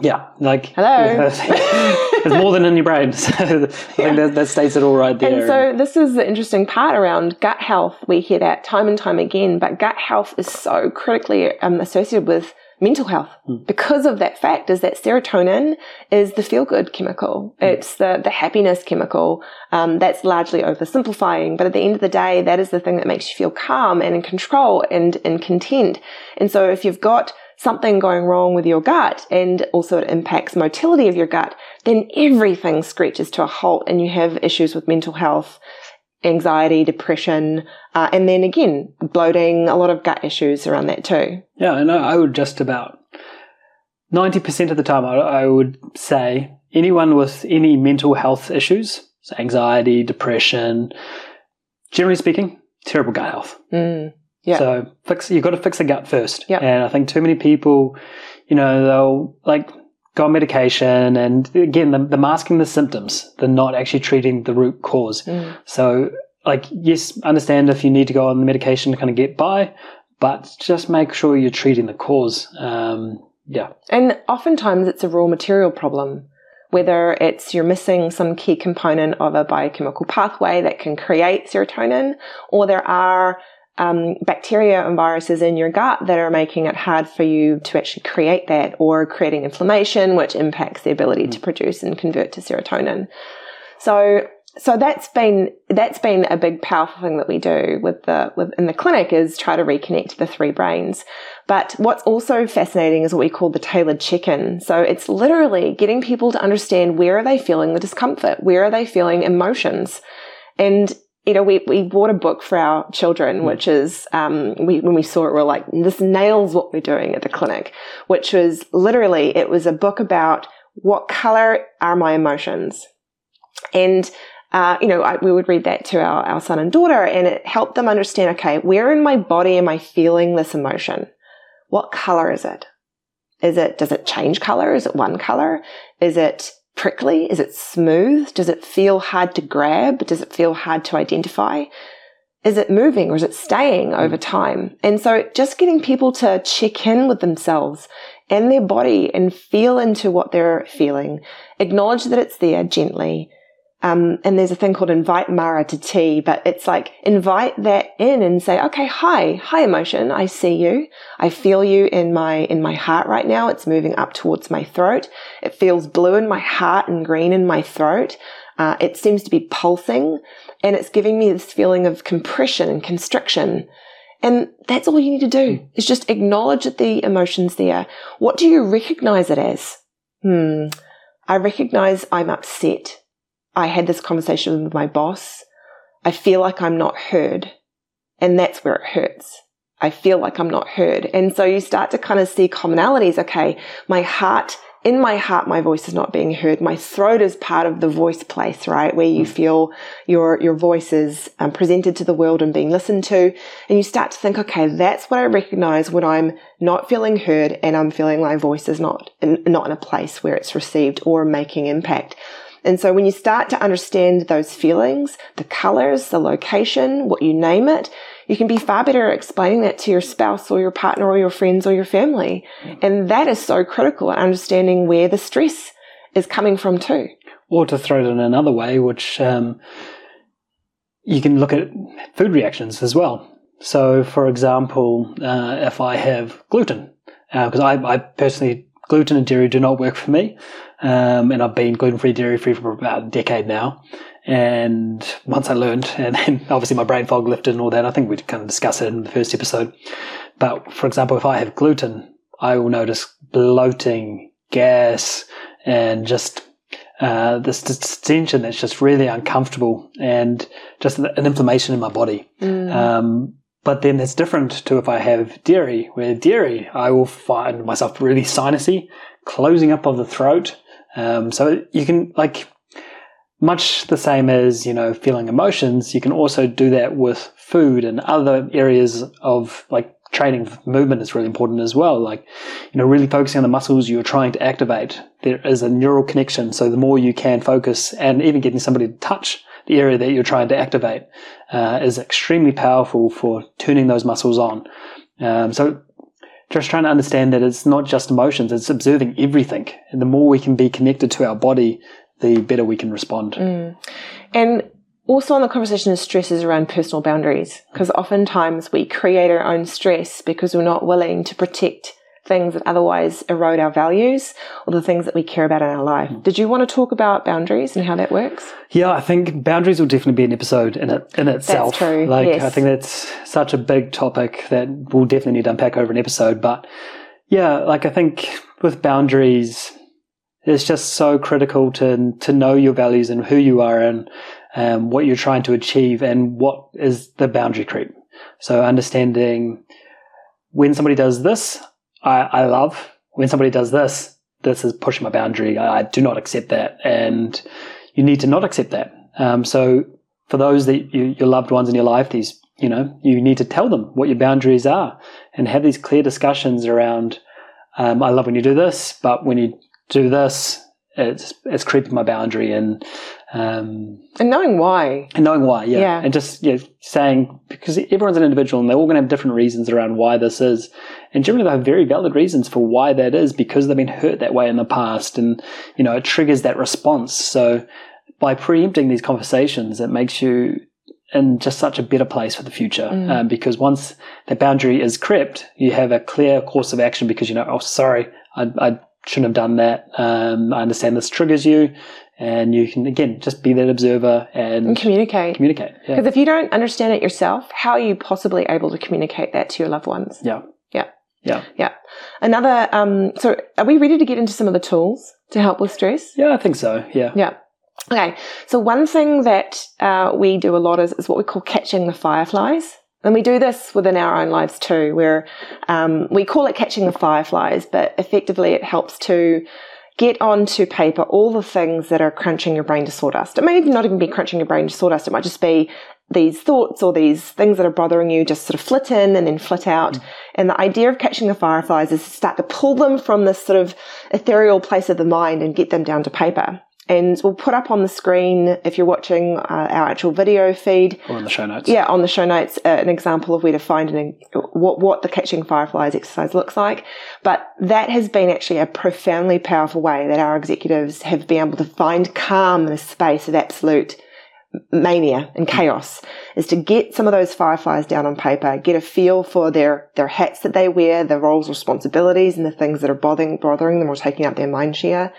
yeah, like hello, <laughs> it's more than in your brain. <laughs> So I think that, that states it all right there. And so this is the interesting part around gut health. We hear that time and time again, but gut health is so critically um, associated with mental health mm. because of that fact is that serotonin is the feel good chemical. Mm. It's the, the happiness chemical. Um, that's largely oversimplifying, but at the end of the day, that is the thing that makes you feel calm and in control and, and content. And so if you've got something going wrong with your gut and also it impacts motility of your gut, then everything screeches to a halt and you have issues with mental health, anxiety, depression, uh, and then again, bloating, a lot of gut issues around that too. Yeah, and I would just about 90% of the time, I, would say anyone with any mental health issues, so anxiety, depression, generally speaking, terrible gut health. Mm, yeah. So fix, you've got to fix the gut first. Yeah. And I think too many people, you know, they'll like go on medication and again, they're, masking the symptoms. They're not actually treating the root cause. Mm. So like, yes, understand if you need to go on the medication to kind of get by, but just make sure you're treating the cause. Um, yeah. And oftentimes it's a raw material problem, whether it's you're missing some key component of a biochemical pathway that can create serotonin, or there are um, bacteria and viruses in your gut that are making it hard for you to actually create that or creating inflammation, which impacts the ability mm. to produce and convert to serotonin. So so that's been that's been a big powerful thing that we do with the with, in the clinic is try to reconnect the three brains. But what's also fascinating is what we call the tailored check-in. So it's literally getting people to understand where are they feeling the discomfort, where are they feeling emotions, and you know, we, we bought a book for our children, mm. which is, um, we, when we saw it, we are like, this nails what we're doing at the clinic, which was literally, it was a book about what color are my emotions? And uh, you know, I, we would read that to our, our son and daughter and it helped them understand, okay, where in my body am I feeling this emotion? What color is it? Is it, does it change color? Is it one color? Is it prickly? Is it smooth? Does it feel hard to grab? Does it feel hard to identify? Is it moving or is it staying over time? And so just getting people to check in with themselves and their body and feel into what they're feeling, acknowledge that it's there gently, um, and there's a thing called invite Mara to tea, but it's like invite that in and say, okay, hi, hi emotion. I see you. I feel you in my, in my heart right now. It's moving up towards my throat. It feels blue in my heart and green in my throat. Uh, it seems to be pulsing and it's giving me this feeling of compression and constriction. And that's all you need to do is just acknowledge that the emotion's there. What do you recognize it as? Hmm. I recognize I'm upset. I had this conversation with my boss. I feel like I'm not heard. And that's where it hurts. I feel like I'm not heard. And so you start to kind of see commonalities. Okay, my heart, in my heart, my voice is not being heard. My throat is part of the voice place, right? Where you feel your, your voice is um, presented to the world and being listened to. And you start to think, okay, that's what I recognize when I'm not feeling heard and I'm feeling my voice is not in, not in a place where it's received or making impact. And so when you start to understand those feelings, the colors, the location, what you name it, you can be far better at explaining that to your spouse or your partner or your friends or your family. And that is so critical at understanding where the stress is coming from too. Or to throw it in another way, which um, you can look at food reactions as well. So, for example, uh, if I have gluten, because uh, I, I personally gluten and dairy do not work for me. Um, and I've been gluten free, dairy free for about a decade now. And once I learned, <laughs> and then obviously my brain fog lifted and all that, I think we kind of discussed it in the first episode. But for example, if I have gluten, I will notice bloating, gas, and just uh, this distension that's just really uncomfortable and just an inflammation in my body. Mm. Um, but then it's different to if I have dairy, where dairy, I will find myself really sinusy, closing up of the throat, Um, so you can like much the same as you know feeling emotions. You can also do that with food and other areas of like training movement is really important as well. Like, you know, really focusing on the muscles you're trying to activate. There is a neural connection. So the more you can focus and even getting somebody to touch the area that you're trying to activate uh, is extremely powerful for turning those muscles on. Um, so just trying to understand that it's not just emotions, it's observing everything. And the more we can be connected to our body, the better we can respond. Mm. And also on the conversation is around personal boundaries, because oftentimes we create our own stress because we're not willing to protect things that otherwise erode our values or the things that we care about in our life. Mm. Did you want to talk about boundaries and how that works? Yeah, I think boundaries will definitely be an episode in it in itself. That's true. Like yes. I think that's such a big topic that we'll definitely need to unpack over an episode. But yeah, like I think with boundaries, it's just so critical to to know your values and who you are and um, what you're trying to achieve and what is the boundary creep. So understanding when somebody does this, I, I love. When somebody does this, this is pushing my boundary. I, I do not accept that, and you need to not accept that. Um, so for those that you, your loved ones in your life, these you know you need to tell them what your boundaries are and have these clear discussions around. Um, I love when you do this, but when you do this, it's it's creeping my boundary and um, and knowing why and knowing why yeah. Yeah. and just yeah saying because everyone's an individual and they're all going to have different reasons around why this is and generally they have very valid reasons for why that is because they've been hurt that way in the past and you know it triggers that response so by preempting these conversations it makes you in just such a better place for the future Mm. um, because once that boundary is crept you have a clear course of action because you know oh sorry I, I shouldn't have done that um, I understand this triggers you and you can again just be that observer and, and communicate. communicate yeah Because if you don't understand it yourself, how are you possibly able to communicate that to your loved ones? yeah Yeah. yeah. Another, um, so are we ready to get into some of the tools to help with stress? yeah I think so yeah Yeah. Okay. So one thing that uh, we do a lot is, is what we call catching the fireflies. And we do this within our own lives too, where um, we call it catching the fireflies, but effectively it helps to get onto paper all the things that are crunching your brain to sawdust. It may not even be crunching your brain to sawdust. It might just be these thoughts or these things that are bothering you just sort of flit in and then flit out. And the idea of catching the fireflies is to start to pull them from this sort of ethereal place of the mind and get them down to paper. And we'll put up on the screen, if you're watching uh, our actual video feed, or in the show notes yeah, on the show notes, uh, an example of where to find an, what, what the catching fireflies exercise looks like. But that has been actually a profoundly powerful way that our executives have been able to find calm in a space of absolute mania and mm-hmm. chaos is to get some of those fireflies down on paper, get a feel for their, their hats that they wear, their roles, responsibilities, and the things that are bothering, bothering them or taking up their mind share.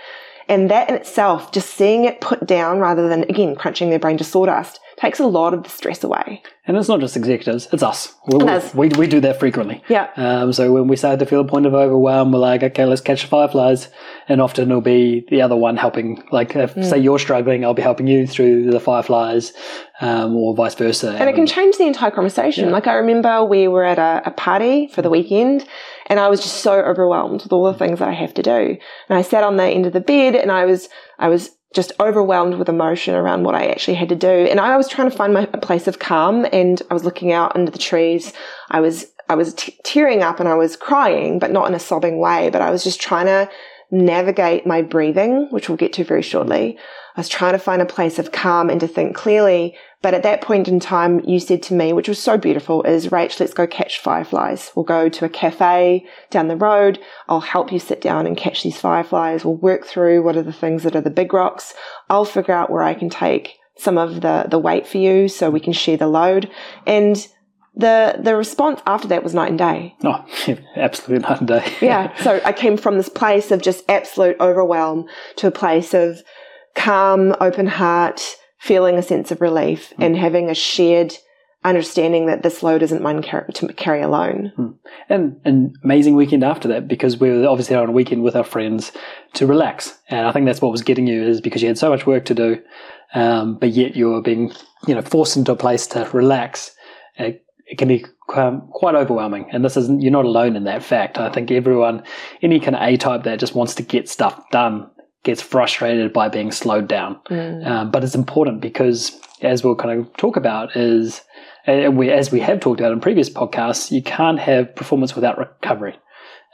And that in itself, just seeing it put down rather than, again, crunching their brain to sawdust, takes a lot of the stress away. And it's not just executives, it's us. We, And we, we do that frequently. Yeah. Um, so when we start to feel a point of overwhelm, we're like, okay, let's catch the fireflies. And often it'll be the other one helping. Like, if, Mm. say you're struggling, I'll be helping you through the fireflies, um, or vice versa. And it can change the entire conversation. Yeah. Like I remember we were at a, a party for the weekend and I was just so overwhelmed with all the things that I have to do. And I sat on the end of the bed and I was, I was just overwhelmed with emotion around what I actually had to do. And I was trying to find my a place of calm and I was looking out under the trees. I was, I was t- tearing up and I was crying, but not in a sobbing way, but I was just trying to navigate my breathing, which we'll get to very shortly. I was trying to find a place of calm and to think clearly. But at that point in time, you said to me, which was so beautiful, is Rach, let's go catch fireflies. We'll go to a cafe down the road. I'll help you sit down and catch these fireflies. We'll work through what are the things that are the big rocks. I'll figure out where I can take some of the, the weight for you so we can share the load. And the, the response after that was night and day. Oh, <laughs> absolutely night and day. <laughs> Yeah. So I came from this place of just absolute overwhelm to a place of calm, open heart, feeling a sense of relief and having a shared understanding that this load isn't mine car- to carry alone. and an amazing weekend after that because we were obviously on a weekend with our friends to relax. And I think that's what was getting you is because you had so much work to do, um, but yet you were being, you know, forced into a place to relax. It, it can be quite, quite overwhelming. And this isn't, you're not alone in that fact. I think everyone, any kind of A type that just wants to get stuff done gets frustrated by being slowed down. Mm. Um, but it's important because, as we'll kind of talk about, is we, as we have talked about in previous podcasts, you can't have performance without recovery.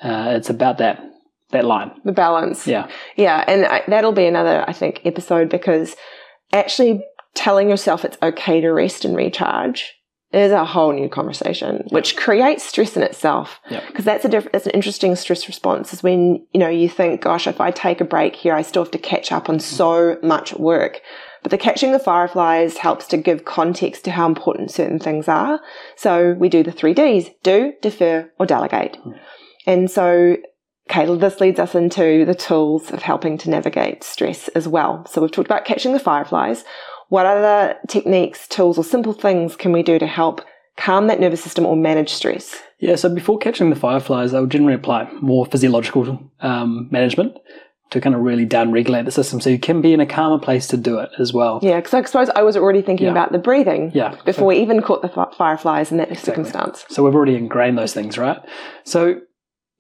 Uh, it's about that that line. The balance. Yeah. Yeah. And I, that'll be another, I think, episode because actually telling yourself it's okay to rest and recharge is a whole new conversation, which creates stress in itself. Yep. Because that's a different, that's an interesting stress response is when, you know, you think, gosh, if I take a break here, I still have to catch up on so much work. But the catching the fireflies helps to give context to how important certain things are. So we do the three Ds, do, defer, or delegate. Hmm. And so Okay, this leads us into the tools of helping to navigate stress as well. So we've talked about catching the fireflies. What other techniques, tools, or simple things can we do to help calm that nervous system or manage stress? Yeah, so before catching the fireflies, I would generally apply more physiological um, management to kind of really down regulate the system so you can be in a calmer place to do it as well. Yeah, because I suppose I was already thinking Yeah. about the breathing Yeah. before we even caught the fi- fireflies in that circumstance. So we've already ingrained those things, right? So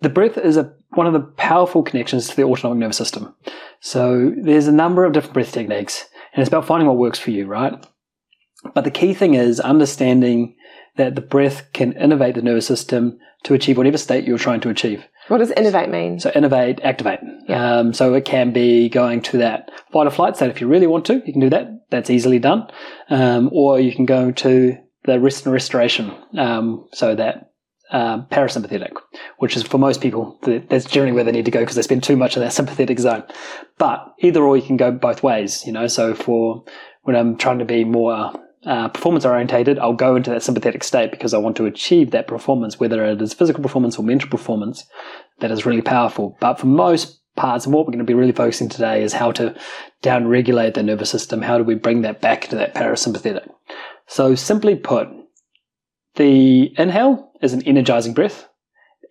the breath is a, one of the powerful connections to the autonomic nervous system. So there's a number of different breath techniques, and it's about finding what works for you, right? But the key thing is understanding that the breath can innovate the nervous system to achieve whatever state you're trying to achieve. What does innovate mean? So innovate, activate. Yeah. Um, so it can be going to that fight or flight state if you really want to. You can do that. That's easily done. Um, or you can go to the rest and restoration. Um, so that um, parasympathetic, which is for most people, that's generally where they need to go because they spend too much in that <laughs> sympathetic zone. But either or, you can go both ways. You know, so for when I'm trying to be more uh, performance orientated, I'll go into that sympathetic state because I want to achieve that performance, whether it is physical performance or mental performance. That is really powerful. But for most parts, and what we're going to be really focusing today is how to downregulate the nervous system. How do we bring that back into that parasympathetic? So simply put, the inhale is an energizing breath.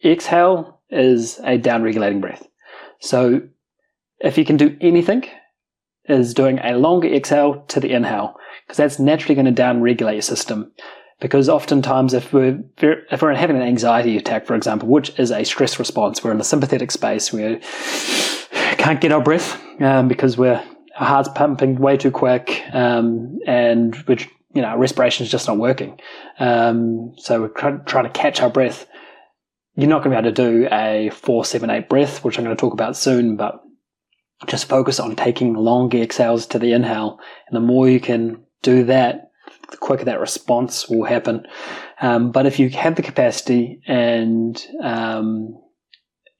Exhale is a down regulating breath. So if you can do anything, is doing a longer exhale to the inhale because that's naturally going to down regulate your system. Because oftentimes, if we're if we're having an anxiety attack, for example, which is a stress response, we're in the sympathetic space. We can't get our breath um, because we're our heart's pumping way too quick, um, and which you know our respiration is just not working. Um, so we're try- trying to catch our breath. You're not going to be able to do a four, seven, eight breath, which I'm going to talk about soon, but just focus on taking longer exhales to the inhale. And the more you can do that, the quicker that response will happen. Um, but if you have the capacity and um,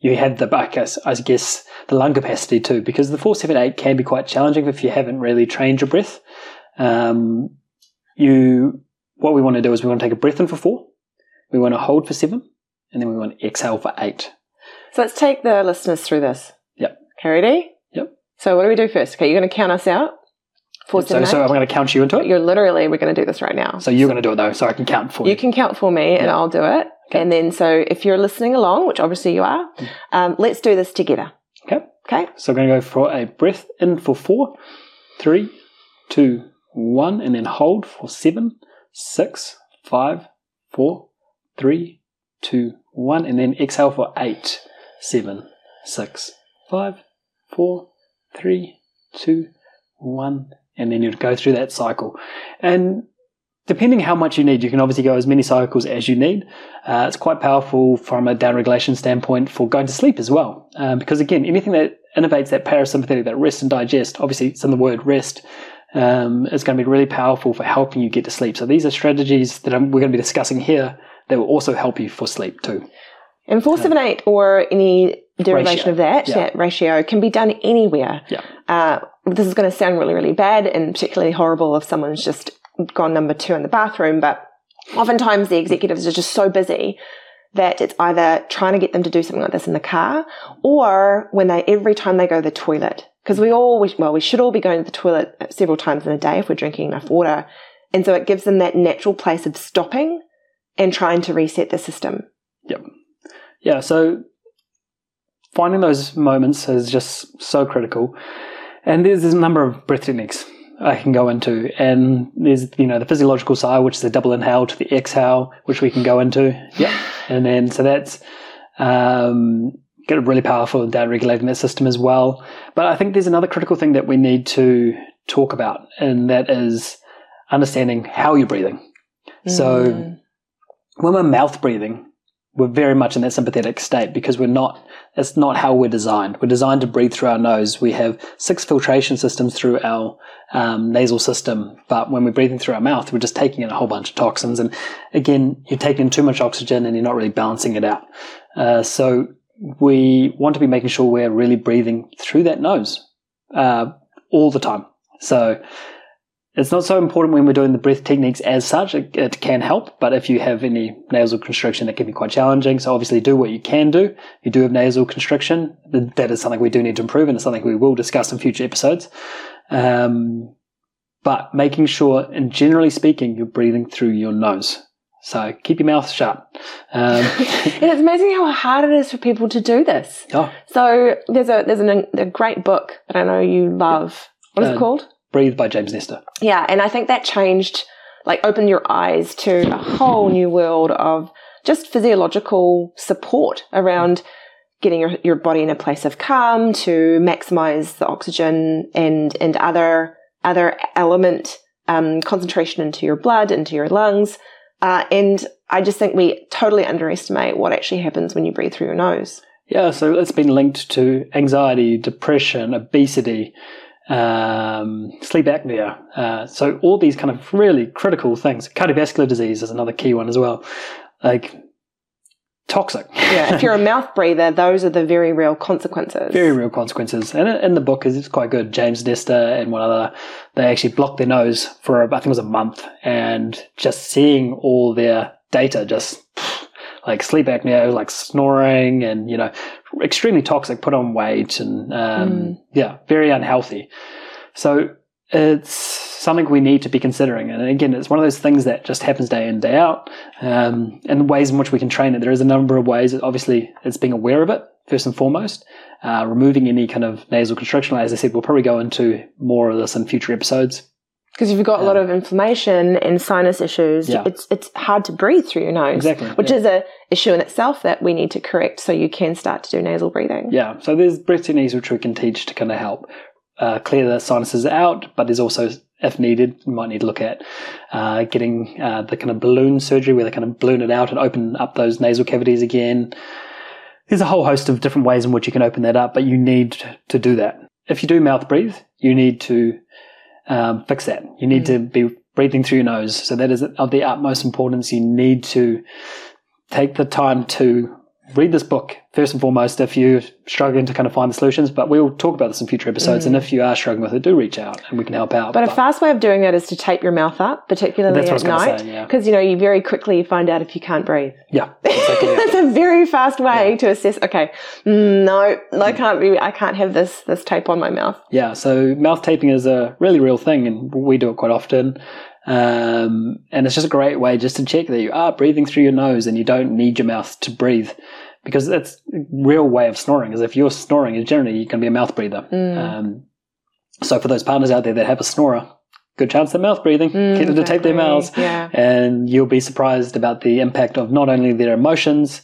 you have the, I guess, I guess, the lung capacity too, because the 478 can be quite challenging if you haven't really trained your breath. Um, you, what we want to do is we want to take a breath in for four, we want to hold for seven, and then we want to exhale for eight. So let's take the listeners through this. Yep. Okay, ready? Yep. So what do we do first? Okay, you're going to count us out. Four, So, seven, so. I'm going to count you into it. You're literally, we're going to do this right now. So you're going to do it though, so I can count for you. You can count for me and. I'll do it. Okay. And then, so if you're listening along, which obviously you are, um, let's do this together. Okay. Okay. So I'm going to go for a breath in for four, three, two, one, and then hold for seven, six, five, four, three, two, one, and then exhale for eight, seven, six, five, four, three, two, one, and then you'd go through that cycle. And depending how much you need, you can obviously go as many cycles as you need. Uh, it's quite powerful from a down regulation standpoint for going to sleep as well. Um, because again, anything that innovates that parasympathetic, that rest and digest, obviously it's in the word rest, um, is going to be really powerful for helping you get to sleep. So these are strategies that I'm, we're going to be discussing here that will also help you for sleep too. And 478 or any derivation Ratio. of that, Yeah. that ratio can be done anywhere. Yeah. Uh, this is going to sound really, really bad and particularly horrible if someone's just gone number two in the bathroom, but oftentimes the executives are just so busy that it's either trying to get them to do something like this in the car or when they, every time they go to the toilet. Because we all, we, well, we should all be going to the toilet several times in a day if we're drinking enough water. And so it gives them that natural place of stopping and trying to reset the system. Yep. Yeah, so finding those moments is just so critical. And there's, there's a number of breath techniques I can go into. And there's, you know, the physiological side, which is the double inhale to the exhale, which we can go into. Yeah. <sighs> And then, so that's um, get really powerful in down regulating that system as well. But I think there's another critical thing that we need to talk about, and that is understanding how you're breathing. So Mm. when we're mouth breathing, we're very much in that sympathetic state because we're not, that's not how we're designed. We're designed to breathe through our nose. We have six filtration systems through our um, nasal system, but when we're breathing through our mouth, we're just taking in a whole bunch of toxins. And again, you're taking in too much oxygen and you're not really balancing it out. Uh, so we want to be making sure we're really breathing through that nose uh, all the time. So it's not so important when we're doing the breath techniques as such. It, it, can help, but if you have any nasal constriction, that can be quite challenging. So obviously, do what you can do. If you do have nasal constriction, that is something we do need to improve, and it's something we will discuss in future episodes. Um, but making sure, and generally speaking, you're breathing through your nose. So keep your mouth shut. Um, and <laughs> it's amazing how hard it is for people to do this. oh, So there's a there's an, a great book that I know you love. What is Uh, it called? breathe by James Nestor. Yeah, and I think that changed, like, opened your eyes to a whole new world of just physiological support around getting your, your body in a place of calm to maximize the oxygen and and other other element um, concentration into your blood, into your lungs. Uh, and I just think we totally underestimate what actually happens when you breathe through your nose. Yeah, so it's been linked to anxiety, depression, obesity, um, sleep apnea. Uh, so all these kind of really critical things. Cardiovascular disease is another key one as well. Like toxic. Yeah, if you're a <laughs> mouth breather, those are the very real consequences. very real consequences. And in the book, it's quite good. James Nestor and one other, they actually blocked their nose for I think it was a month, and just seeing all their data, just like sleep apnea, like snoring, and you know, extremely toxic, put on weight, and um, Mm. yeah, very unhealthy. So it's something we need to be considering. And again, it's one of those things that just happens day in, day out. Um, and the ways in which we can train it, there is a number of ways. Obviously, it's being aware of it, first and foremost. Uh, removing any kind of nasal constriction. As I said, we'll probably go into more of this in future episodes. Because if you've got a lot of inflammation and sinus issues, Yeah. it's it's hard to breathe through your nose. Exactly, Which yeah. is a issue in itself that we need to correct so you can start to do nasal breathing. Yeah, so there's breath techniques which we can teach to kind of help uh, clear the sinuses out, but there's also, if needed, you might need to look at uh, getting uh, the kind of balloon surgery where they kind of balloon it out and open up those nasal cavities again. There's a whole host of different ways in which you can open that up, but you need to do that. If you do mouth breathe, you need to um, fix that. You need to be breathing through your nose. So that is of the utmost importance. You need to take the time to read this book first and foremost if you're struggling to kind of find the solutions. But we'll talk about this in future episodes. And if you are struggling with it, do reach out and we can help out. But a fast way of doing that is to tape your mouth up, particularly at night. say, yeah. Because you know, you very quickly find out if you can't breathe. yeah, exactly. yeah. <laughs> That's a very fast way to assess. Okay, mm, no, I can't be. I can't have this this tape on my mouth. Yeah, so mouth taping is a really real thing, and we do it quite often. Um, and it's just a great way just to check that you are breathing through your nose and you don't need your mouth to breathe. Because that's a real way of snoring, is if you're snoring, generally you can be a mouth breather. Um, so for those partners out there that have a snorer, good chance they're mouth breathing. Get them to tape their mouths. Yeah. And you'll be surprised about the impact of not only their emotions,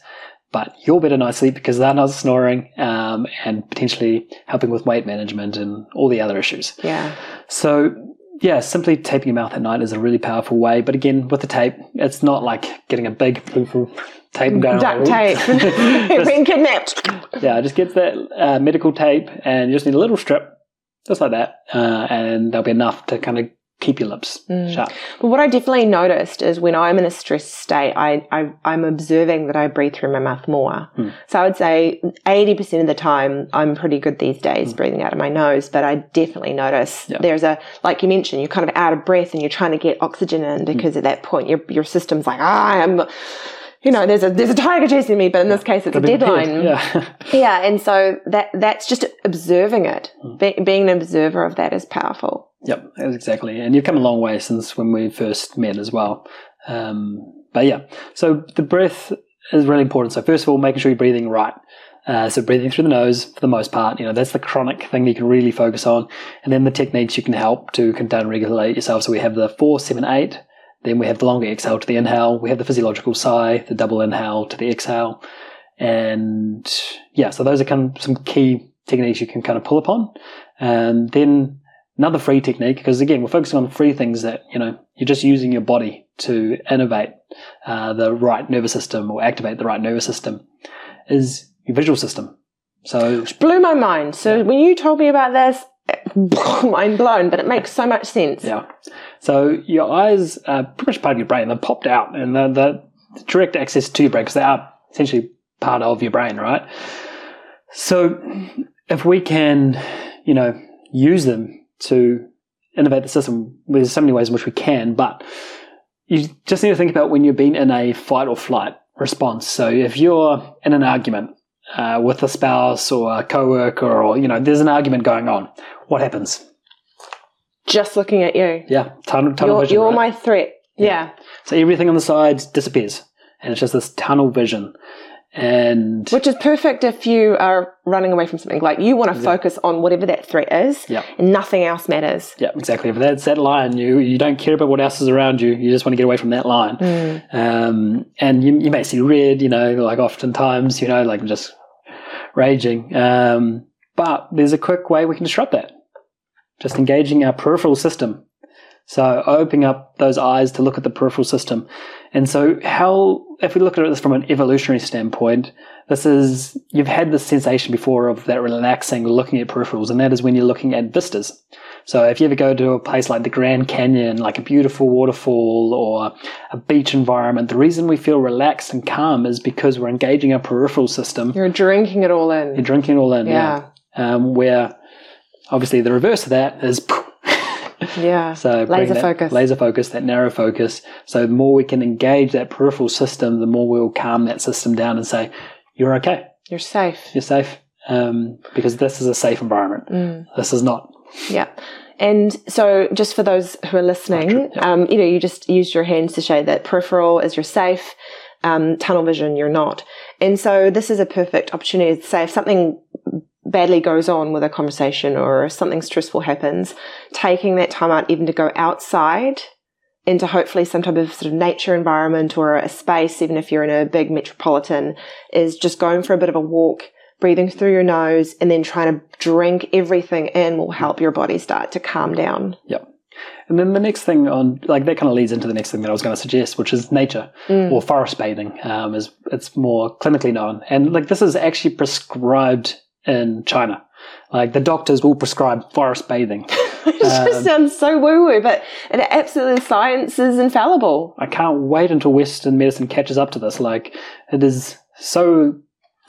but your better night's sleep because they're not snoring um, and potentially helping with weight management and all the other issues. Yeah. So, yeah, simply taping your mouth at night is a really powerful way. But again, with the tape, it's not like getting a big tape and going Duct tape. <laughs> Just- Being kidnapped. yeah, just get that uh, medical tape and you just need a little strip, just like that, uh, and there'll be enough to kind of keep your lips Mm. shut. But what I definitely noticed is when I'm in a stressed state, I, I I'm observing that I breathe through my mouth more. Hmm. So I would say 80% of the time I'm pretty good these days breathing out of my nose, but I definitely notice. Yeah. there's a like you mentioned, you're kind of out of breath and you're trying to get oxygen in Hmm. because at that point your your system's like, ah, I'm you know, there's a there's a tiger chasing me, but in this case it's a Gotta be prepared. deadline. Yeah. <laughs> <laughs> Yeah, and so that that's just observing it. Hmm. Be, being an observer of that is powerful. Yep, exactly. And you've come a long way since when we first met as well. Um, but yeah, so the breath is really important. So first of all, making sure you're breathing right. Uh, so breathing through the nose for the most part, you know, that's the chronic thing you can really focus on. And then the techniques you can help to down regulate yourself. So we have the four, seven, eight. Then we have the longer exhale to the inhale. We have the physiological sigh, the double inhale to the exhale. And yeah, so those are kind of some key techniques you can kind of pull upon. And then another free technique, because again, we're focusing on free things that, you know, you're just using your body to innovate uh, the right nervous system or activate the right nervous system, is your visual system. So Which blew my mind. So when you told me about this, <laughs> mind blown, but it makes so much sense. Yeah. So your eyes are pretty much part of your brain. They're popped out and they're, they're direct access to your brain because they are essentially part of your brain, right? So if we can, you know, use them to innovate the system, there's so many ways in which we can, but you just need to think about when you've been in a fight or flight response. So if you're in an argument uh, with a spouse or a coworker or, you know, there's an argument going on, what happens? Just looking at you. Yeah, tunnel, tunnel You're, vision. you're right? my threat. Yeah. So everything on the sides disappears, and it's just this tunnel vision. And Which is perfect if you are running away from something. Like you want to focus on whatever that threat is, Yeah. and nothing else matters. yeah, exactly. If that's that line, you you don't care about what else is around you. You just want to get away from that line. Um, and you you may see red, you know, like oftentimes, you know, like just raging. Um, but there's a quick way we can disrupt that. Just engaging our peripheral system. So opening up those eyes to look at the peripheral system. And so how, if we look at this from an evolutionary standpoint, this is, you've had this sensation before of that relaxing looking at peripherals, and that is when you're looking at vistas. So if you ever go to a place like the Grand Canyon, like a beautiful waterfall or a beach environment, the reason we feel relaxed and calm is because we're engaging our peripheral system. You're drinking it all in. You're drinking it all in, Yeah. yeah. Um, where obviously the reverse of that is <laughs> Yeah. <laughs> so Laser that focus. laser focus, that narrow focus. So the more we can engage that peripheral system, the more we'll calm that system down and say, "You're okay, You're safe. you're safe," um, because this is a safe environment. Mm. This is not. Yeah. And so, just for those who are listening, um, you know, you just used your hands to show that peripheral is your safe, um, tunnel vision, you're not. And so, this is a perfect opportunity to say if something badly goes on with a conversation or something stressful happens, taking that time out even to go outside into hopefully some type of sort of nature environment or a space, even if you're in a big metropolitan, is just going for a bit of a walk, breathing through your nose, and then trying to drink everything in will help your body start to calm down. Yep. And then the next thing on like that kind of leads into the next thing that I was going to suggest, which is nature or forest bathing. Um, is it's more clinically known, and like this is actually prescribed in China. Like the doctors will prescribe forest bathing. <laughs> It just um, sounds so woo woo, but it absolutely science is infallible. I can't wait until Western medicine catches up to this. Like, it is so,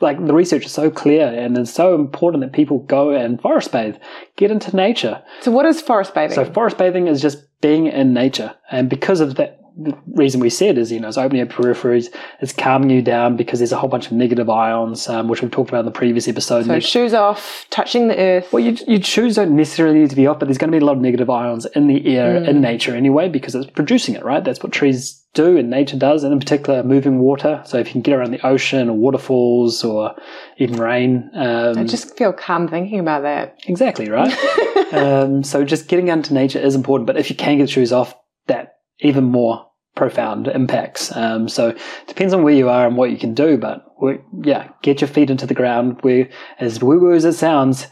like, the research is so clear and it's so important that people go and forest bathe, get into nature. So, what is forest bathing? So, forest bathing is just being in nature. And because of that, the reason we said is, you know, it's opening your peripheries, it's calming you down because there's a whole bunch of negative ions, um, which we've talked about in the previous episode. so, shoes off, touching the earth. Well, your, you choose don't necessarily need to be off, but there's going to be a lot of negative ions in the air in nature anyway because it's producing it, right? That's what trees do and nature does, and in particular, moving water. So if you can get around the ocean or waterfalls or even rain, um, I just feel calm thinking about that. exactly right. <laughs> um, so just getting out into nature is important, but if you can get shoes off, that even more profound impacts. Um, so it depends on where you are and what you can do, but yeah, get your feet into the ground. Where, as woo woo as it sounds,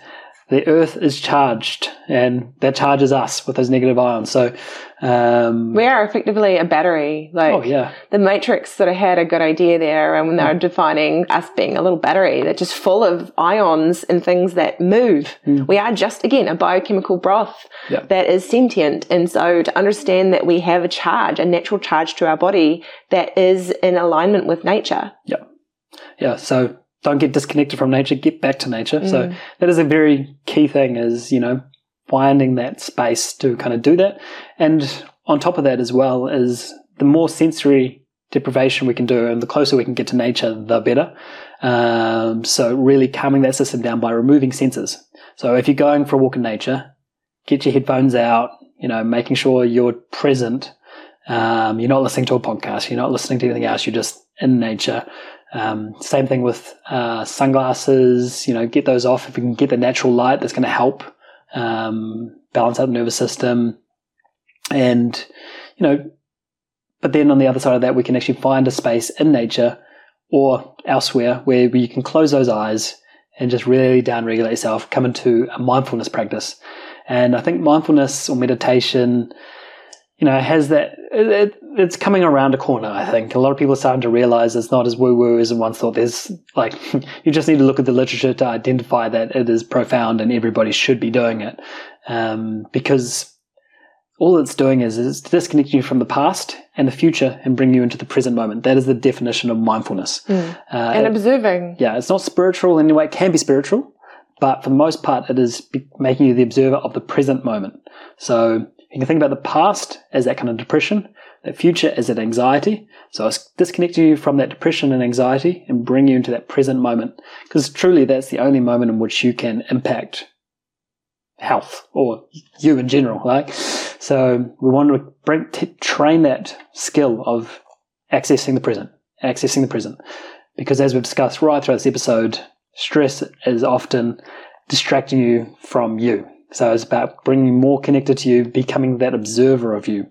the earth is charged and that charges us with those negative ions. So, um, We are effectively a battery. Like, oh yeah, the Matrix sort of had a good idea there, and when they were defining us being a little battery that's just full of ions and things that move. We are just again a biochemical broth Yeah. that is sentient, and so to understand that we have a charge, a natural charge to our body that is in alignment with nature. yeah, yeah. So don't get disconnected from nature. Get back to nature. So that is a very key thing. Is you know finding that space to kind of do that, and on top of that as well is the more sensory deprivation we can do, and the closer we can get to nature, the better. Um, so really calming that system down by removing senses. So if you're going for a walk in nature, get your headphones out. You know, making sure you're present. Um, you're not listening to a podcast. You're not listening to anything else. You're just in nature. Um, same thing with uh, sunglasses. You know, get those off if you can get the natural light. That's going to help um, balance out the nervous system. And you know, but then on the other side of that, we can actually find a space in nature or elsewhere where you can close those eyes and just really down regulate yourself, come into a mindfulness practice. And I think mindfulness or meditation, you know, has that, it, it's coming around a corner, I think. A lot of people are starting to realize it's not as woo woo as once thought. There's like, <laughs> you just need to look at the literature to identify that it is profound and everybody should be doing it. Um, because all it's doing is, is disconnecting you from the past and the future and bringing you into the present moment. That is the definition of mindfulness. Mm. Uh, and observing. Yeah, it's not spiritual in any way. It can be spiritual, but for the most part, it is making you the observer of the present moment. So you can think about the past as that kind of depression, the future as that anxiety. So it's disconnecting you from that depression and anxiety and bring you into that present moment. Because truly, that's the only moment in which you can impact health or you in general. Like, so we want to bring, t- train that skill of accessing the present, accessing the present, because as we've discussed right throughout this episode, stress is often distracting you from you. So it's about bringing more connected to you, becoming that observer of you.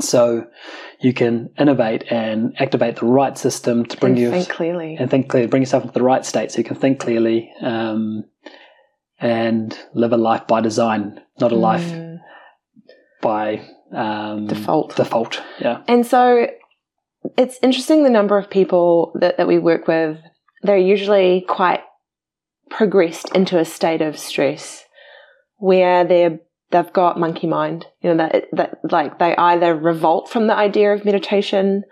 So you can innovate and activate the right system to bring and you think clearly and think clearly, bring yourself into the right state so you can think clearly. Um, and live a life by design, not a life Mm. by um, Default. Default, yeah. And so it's interesting the number of people that, that we work with, they're usually quite progressed into a state of stress where they're they've got monkey mind. You know, that that like they either revolt from the idea of meditation,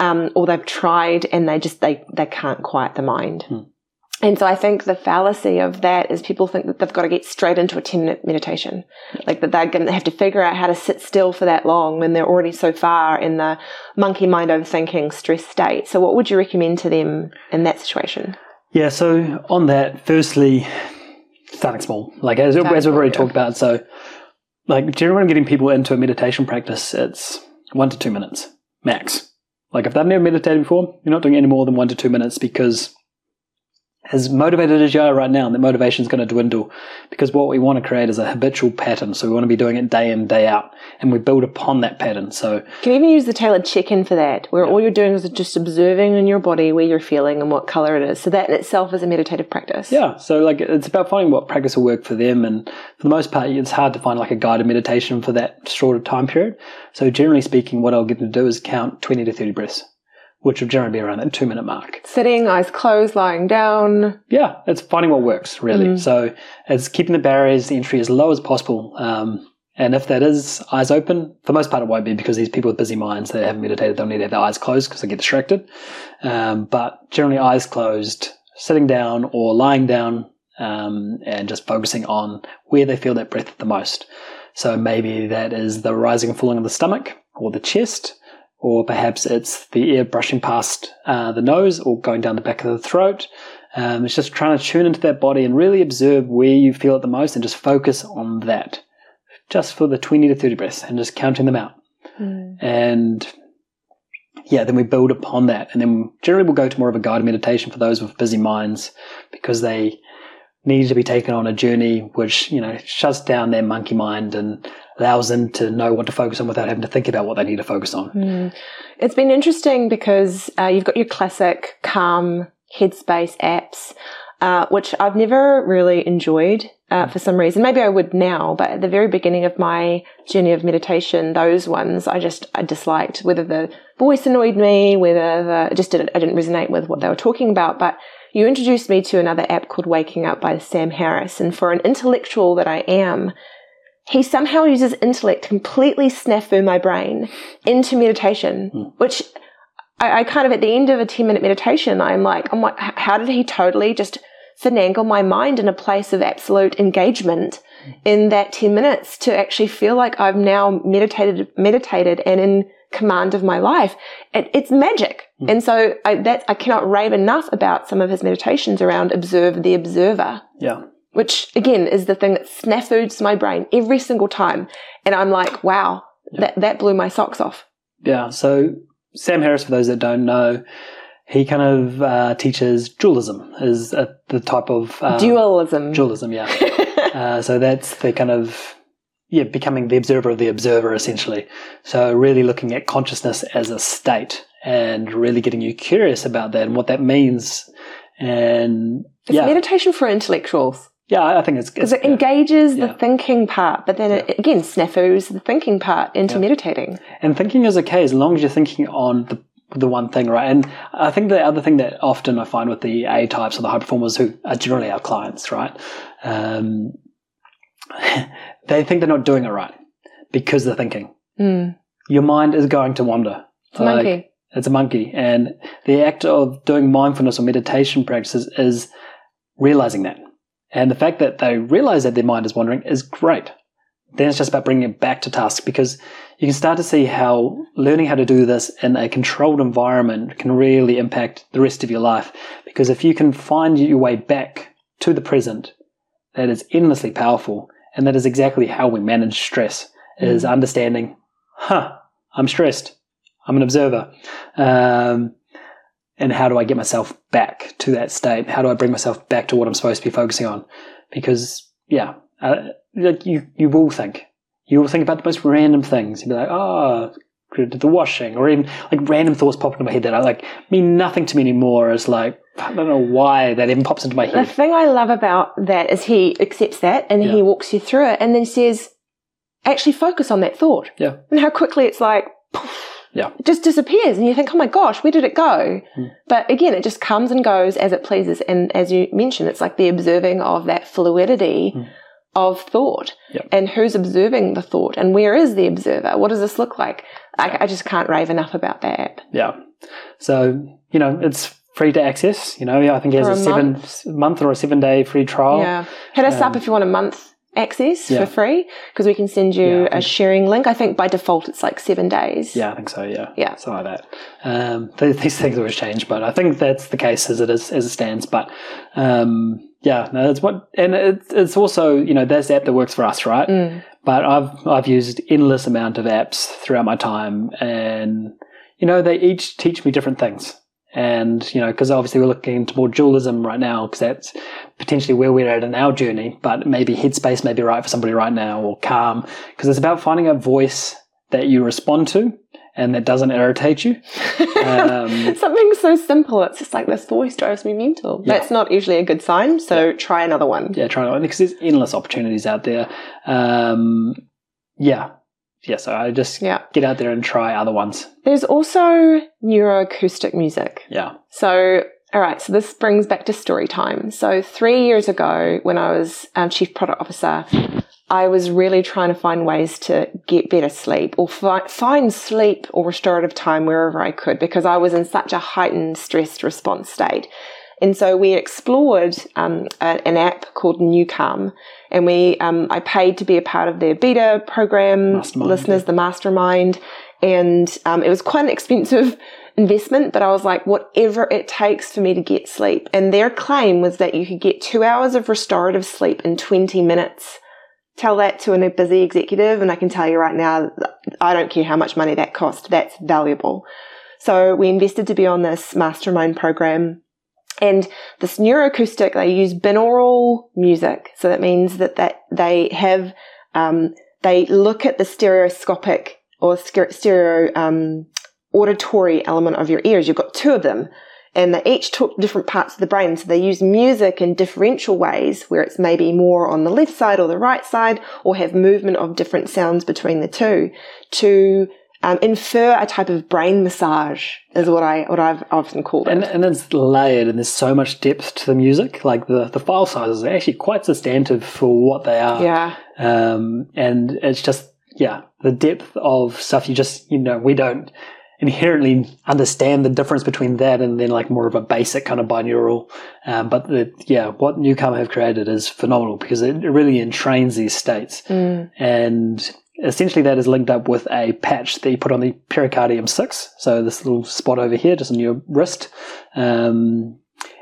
um, or they've tried and they just they they can't quiet the mind. Hmm. And so I think the fallacy of that is people think that they've got to get straight into a 10 minute meditation. Like that they're going to have to figure out how to sit still for that long when they're already so far in the monkey mind overthinking stress state. So what would you recommend to them in that situation? Yeah, so on that, firstly, starting small. Like as, Starting as we've already talked about, so like generally when getting people into a meditation practice, it's one to two minutes max. Like if they've never meditated before, you're not doing any more than one to two minutes because as motivated as you are right now, the motivation is going to dwindle because what we want to create is a habitual pattern. So we want to be doing it day in, day out, and we build upon that pattern. So You can even use the tailored check-in for that, where all you're doing is just observing in your body where you're feeling and what color it is. So that in itself is a meditative practice. yeah, so like it's about finding what practice will work for them, and for the most part, it's hard to find like a guided meditation for that shorter time period. So generally speaking, what I'll get them to do is count twenty to thirty breaths, which would generally be around that two minute mark. Sitting, eyes closed, lying down. Yeah, it's finding what works really. So it's keeping the barriers, the entry as low as possible. Um, and if that is eyes open, for the most part it won't be because these people with busy minds, they haven't meditated, they'll need to have their eyes closed because they get distracted. Um, but generally eyes closed, sitting down or lying down, um, and just focusing on where they feel that breath the most. So maybe that is the rising and falling of the stomach or the chest, or perhaps it's the air brushing past uh, the nose or going down the back of the throat. Um, it's just trying to tune into that body and really observe where you feel it the most and just focus on that. Just for the 20 to 30 breaths and just counting them out. And yeah, then we build upon that. And then generally we'll go to more of a guided meditation for those with busy minds because they need to be taken on a journey which, you know, shuts down their monkey mind and allows them to know what to focus on without having to think about what they need to focus on. It's been interesting because uh, you've got your classic Calm, Headspace apps, uh, which I've never really enjoyed uh, for some reason. Maybe I would now, but at the very beginning of my journey of meditation, those ones I just I disliked. Whether the voice annoyed me, whether the, just didn't I didn't resonate with what they were talking about. But you introduced me to another app called Waking Up by Sam Harris, and for an intellectual that I am, he somehow uses intellect to completely snafu my brain into meditation, hmm. which I, I kind of at the end of a 10 minute meditation, I'm like, I'm like, how did he totally just finagle my mind in a place of absolute engagement hmm. in that 10 minutes to actually feel like I've now meditated, meditated and in command of my life. It, it's magic. Hmm. And so I, that, I cannot rave enough about some of his meditations around observe the observer Yeah. Which again is the thing that snafus my brain every single time. And I'm like, wow, that, that blew my socks off. Yeah. So Sam Harris, for those that don't know, he kind of uh, teaches dualism, is uh, the type of um, Dualism. dualism. Yeah. <laughs> uh, so that's the kind of yeah becoming the observer of the observer essentially. So really looking at consciousness as a state and really getting you curious about that and what that means. And It's yeah, meditation for intellectuals yeah, I think it's because it engages the Yeah. thinking part, but then it, again snafus the thinking part into Yeah. meditating. And thinking is okay as long as you're thinking on the the one thing, right? And I think the other thing that often I find with the A types or the high performers who are generally our clients, right? Um, <laughs> they think they're not doing it right because they're thinking. Mm. Your mind is going to wander. It's a monkey. It's a monkey. And the act of doing mindfulness or meditation practices is realizing that. And the fact that they realize that their mind is wandering is great. Then it's just about bringing it back to task because you can start to see how learning how to do this in a controlled environment can really impact the rest of your life. Because if you can find your way back to the present, that is endlessly powerful. And that is exactly how we manage stress is Mm. understanding, huh, I'm stressed. I'm an observer. Um, and how do I get myself back to that state? How do I bring myself back to what I'm supposed to be focusing on? Because, yeah, uh, like you, you will think. You will think about the most random things. You'll be like, oh, did the washing, or even like random thoughts pop into my head that are like mean nothing to me anymore. It's like I don't know why that even pops into my head. The thing I love about that is he accepts that and Yeah. he walks you through it and then says, actually focus on that thought. Yeah. And how quickly it's like, poof, Yeah. it just disappears. And you think, oh my gosh, where did it go? Hmm. But again, it just comes and goes as it pleases. And as you mentioned, it's like the observing of that fluidity Hmm. of thought Yeah. and who's observing the thought and where is the observer? What does this look like? Yeah. I, I just can't rave enough about that app. Yeah. So, you know, it's free to access. You know, I think it has For a, a seven month. month or a seven day free trial. Yeah. Hit us up Um, if you want a month access yeah. for free because we can send you Yeah, a sharing link. I think by default it's like seven days. Yeah, I think so. Yeah, Yeah. something like that. Um, th- these things always change, but I think that's the case as it is as it stands. But um, yeah, no, that's what, and it's, it's also you know that's the app that works for us, right? Mm. But I've I've used endless amount of apps throughout my time, and you know they each teach me different things. And you know, because obviously we're looking into more dualism right now, because that's potentially where we're at in our journey. But maybe Headspace may be right for somebody right now, or Calm, because it's about finding a voice that you respond to and that doesn't irritate you. <laughs> Um, Something so simple. It's just like this voice drives me mental. Yeah. That's not usually a good sign. So try another one. yeah, try another one because there's endless opportunities out there. Um, yeah, yeah. So I just Yeah. get out there and try other ones. There's also neuroacoustic music. Yeah. So, all right, so this brings back to story time. So, three years ago, when I was um, chief product officer, I was really trying to find ways to get better sleep or fi- find sleep or restorative time wherever I could because I was in such a heightened stressed response state. And so we explored um, a, an app called NuCalm, and we um, I paid to be a part of their beta program. Mastermind, listeners, the mastermind, and um, it was quite an expensive investment. But I was like, whatever it takes for me to get sleep. And their claim was that you could get two hours of restorative sleep in twenty minutes. Tell that to a busy executive, and I can tell you right now, I don't care how much money that cost. That's valuable. So we invested to be on this mastermind program. And this neuroacoustic, they use binaural music. So that means that, that they have, um, they look at the stereoscopic or ster- stereo, um, auditory element of your ears. You've got two of them and they each talk different parts of the brain. So they use music in differential ways where it's maybe more on the left side or the right side or have movement of different sounds between the two to um, infer a type of brain massage is what I what I've often called it. And, and it's layered, and there's so much depth to the music. Like the, the file sizes are actually quite substantive for what they are. yeah, Um, and it's just, yeah, the depth of stuff you just, you know, we don't inherently understand the difference between that and then like more of a basic kind of binaural. Um, but the, yeah, what Newcomer have created is phenomenal because it really entrains these states. Mm. And essentially that is linked up with a patch that you put on the pericardium 6. So this little spot over here, just on your wrist. Um,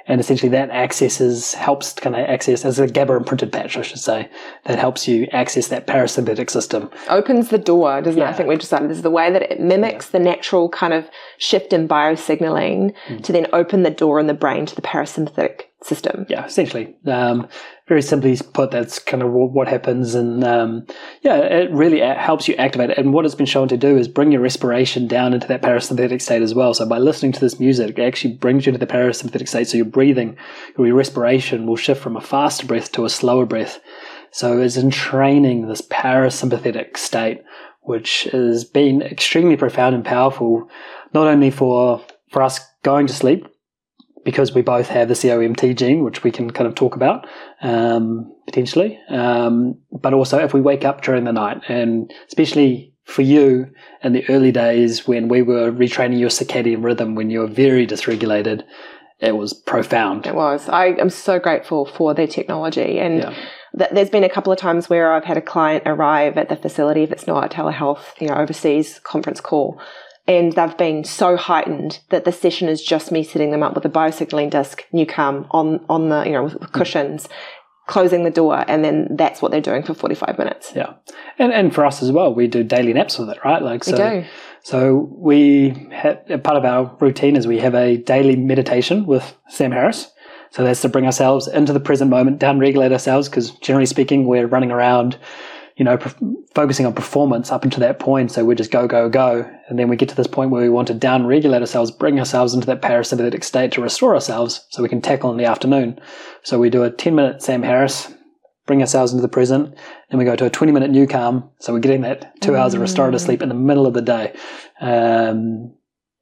and essentially that accesses, helps kind of access, as a GABA imprinted patch, I should say, that helps you access that parasympathetic system. opens the door, doesn't it? I think we've decided this is the way that it mimics the natural kind of shift in biosignaling Mm. to then open the door in the brain to the parasympathetic system. Yeah, essentially. Um, very simply put, that's kind of what happens. And um, yeah, it really helps you activate it. And what it's been shown to do is bring your respiration down into that parasympathetic state as well. So by listening to this music, it actually brings you into the parasympathetic state. So your breathing, your respiration will shift from a faster breath to a slower breath. So it's in training this parasympathetic state, which has been extremely profound and powerful, not only for, for us going to sleep, because we both have the COMT gene, which we can kind of talk about um, potentially. Um, but also, if we wake up during the night, and especially for you in the early days when we were retraining your circadian rhythm, when you were very dysregulated, it was profound. It was. I am so grateful for the technology. And yeah. th- there's been a couple of times where I've had a client arrive at the facility, if it's not a telehealth, you know, overseas conference call, and they've been so heightened that the session is just me setting them up with a biosignaling disc, new NuCalm on on the you know with hmm. cushions, closing the door, and then that's what they're doing for forty five minutes. Yeah, and and for us as well, we do daily naps with it, right? Like so. We do. So we have, part of our routine is we have a daily meditation with Sam Harris. So that's to bring ourselves into the present moment, down regulate ourselves, because generally speaking, we're running around you know, focusing on performance up until that point. So we're just go, go, go. And then we get to this point where we want to down regulate ourselves, bring ourselves into that parasympathetic state to restore ourselves so we can tackle in the afternoon. So we do a 10 minute Sam Harris, bring ourselves into the present. Then we go to a 20 minute NuCalm. So we're getting that two hours of restorative sleep in the middle of the day. Um,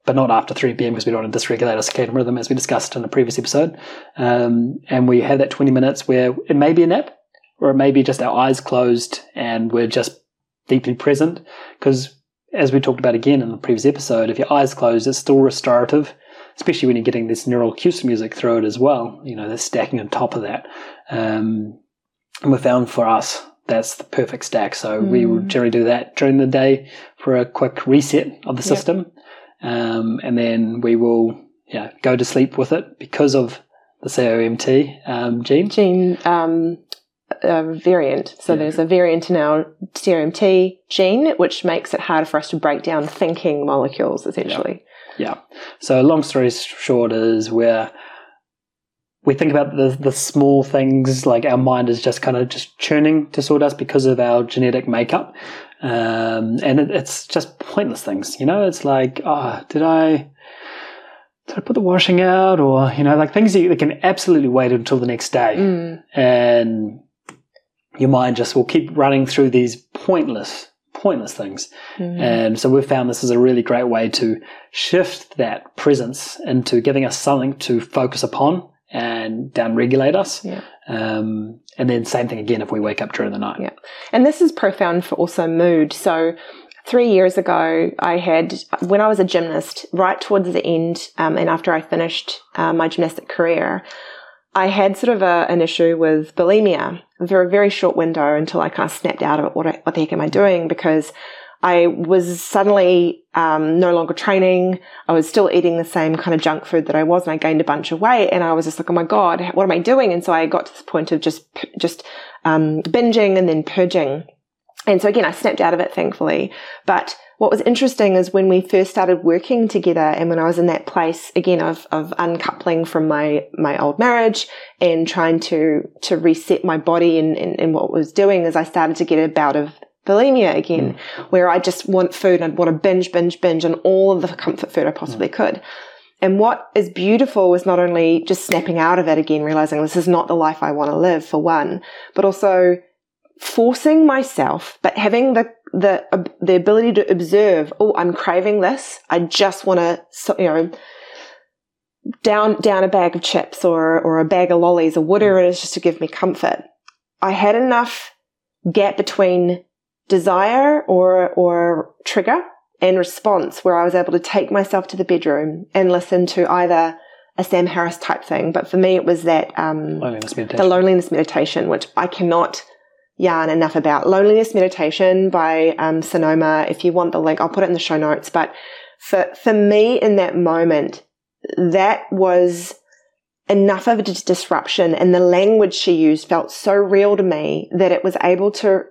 but not after 3 p.m. because we don't want to dysregulate our circadian rhythm as we discussed in the previous episode. Um, and we have that 20 minutes where it may be a nap, or it may be just our eyes closed and we're just deeply present. Because as we talked about again in the previous episode, if your eyes closed, it's still restorative, especially when you're getting this neuroacoustic music through it as well. You know, they're stacking on top of that. Um, and we found for us that's the perfect stack. So mm. we would generally do that during the day for a quick reset of the system. Yep. Um, and then we will yeah, go to sleep with it because of the COMT um, gene. Gene um, a variant. So yeah. there's a variant in our COMT gene, which makes it harder for us to break down thinking molecules, essentially. Yeah. yeah. So long story short is where we think about the the small things like our mind is just kind of just churning to sort us because of our genetic makeup, um, and it, it's just pointless things. You know, it's like, oh, did I? did I put the washing out, or you know, like things that can absolutely wait until the next day, mm. and your mind just will keep running through these pointless, pointless things. Mm-hmm. And so we've found this is a really great way to shift that presence into giving us something to focus upon and down regulate us. Yeah. Um, and then same thing again if we wake up during the night. Yeah. And this is profound for also mood. So three years ago, I had, when I was a gymnast, right towards the end, um, and after I finished uh, my gymnastic career, I had sort of a, an issue with bulimia for a very short window until I kind of snapped out of it. What, what the heck am I doing? Because I was suddenly um, no longer training. I was still eating the same kind of junk food that I was, and I gained a bunch of weight. And I was just like, "Oh my god, what am I doing?" And so I got to this point of just just um, binging and then purging. And so again, I snapped out of it, thankfully. But what was interesting is when we first started working together and when I was in that place again of, of uncoupling from my, my old marriage and trying to, to reset my body and, and, and what was doing is I started to get a bout of bulimia again, mm. where I just want food and I'd want to binge, binge, binge on all of the comfort food I possibly mm. could. And what is beautiful was not only just snapping out of it again, realizing this is not the life I want to live for one, but also forcing myself, but having the the uh, the ability to observe. Oh, I'm craving this. I just want to, you know, down down a bag of chips or or a bag of lollies or whatever it is, just to give me comfort. I had enough gap between desire or or trigger and response where I was able to take myself to the bedroom and listen to either a Sam Harris type thing, but for me it was that um, loneliness the loneliness meditation, which I cannot yarn enough about. Loneliness Meditation by um, Sonoma. If you want the link, I'll put it in the show notes. But for, for me in that moment, that was enough of a disruption and the language she used felt so real to me that it was able to,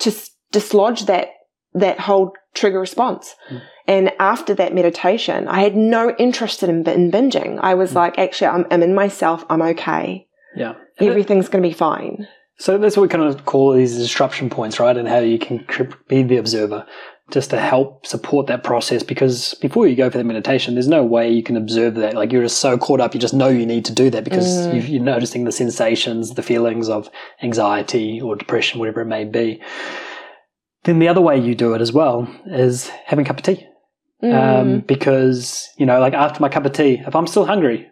to dislodge that, that whole trigger response. Mm. And after that meditation, I had no interest in, in binging. I was mm. like, actually, I'm, I'm in myself. I'm okay. Yeah. Everything's going to be fine. So that's what we kind of call these disruption points, right? And how you can be the observer just to help support that process. Because before you go for the meditation, there's no way you can observe that. Like you're just so caught up, you just know you need to do that because Mm. you are noticing the sensations, the feelings of anxiety or depression, whatever it may be. Then the other way you do it as well is having a cup of tea. Mm. Um, because, you know, like after my cup of tea, if I'm still hungry,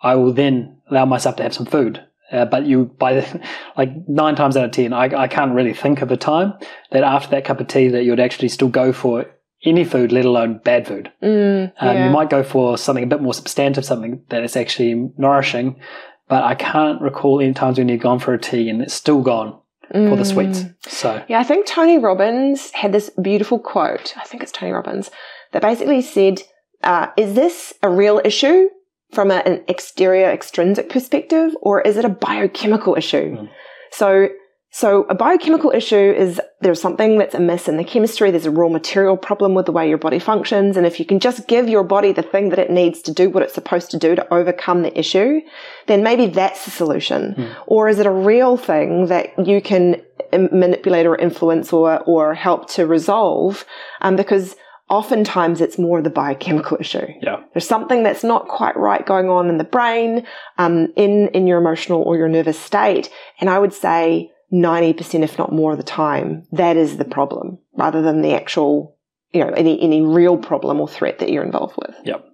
I will then allow myself to have some food. Uh, but you, by the, <laughs> like nine times out of ten, I, I can't really think of a time that after that cup of tea that you would actually still go for any food, let alone bad food. Mm, Um. You might go for something a bit more substantive, something that is actually nourishing. But I can't recall any times when you've gone for a tea and it's still gone for the sweets. Mm. So Yeah, I think Tony Robbins had this beautiful quote. I think it's Tony Robbins that basically said, uh, "Is this a real issue from a, an exterior extrinsic perspective, or is it a biochemical issue?" Mm. So, so a biochemical issue is there's something that's amiss in the chemistry. There's a raw material problem with the way your body functions, and if you can just give your body the thing that it needs to do what it's supposed to do to overcome the issue, then maybe that's the solution. Mm. Or is it a real thing that you can manipulate or influence or, or help to resolve? Um, because oftentimes it's more of the biochemical issue. yeah, There's something that's not quite right going on in the brain, um, in, in your emotional or your nervous state. And I would say 90%, if not more of the time, that is the problem rather than the actual, you know, any, any real problem or threat that you're involved with. Yep.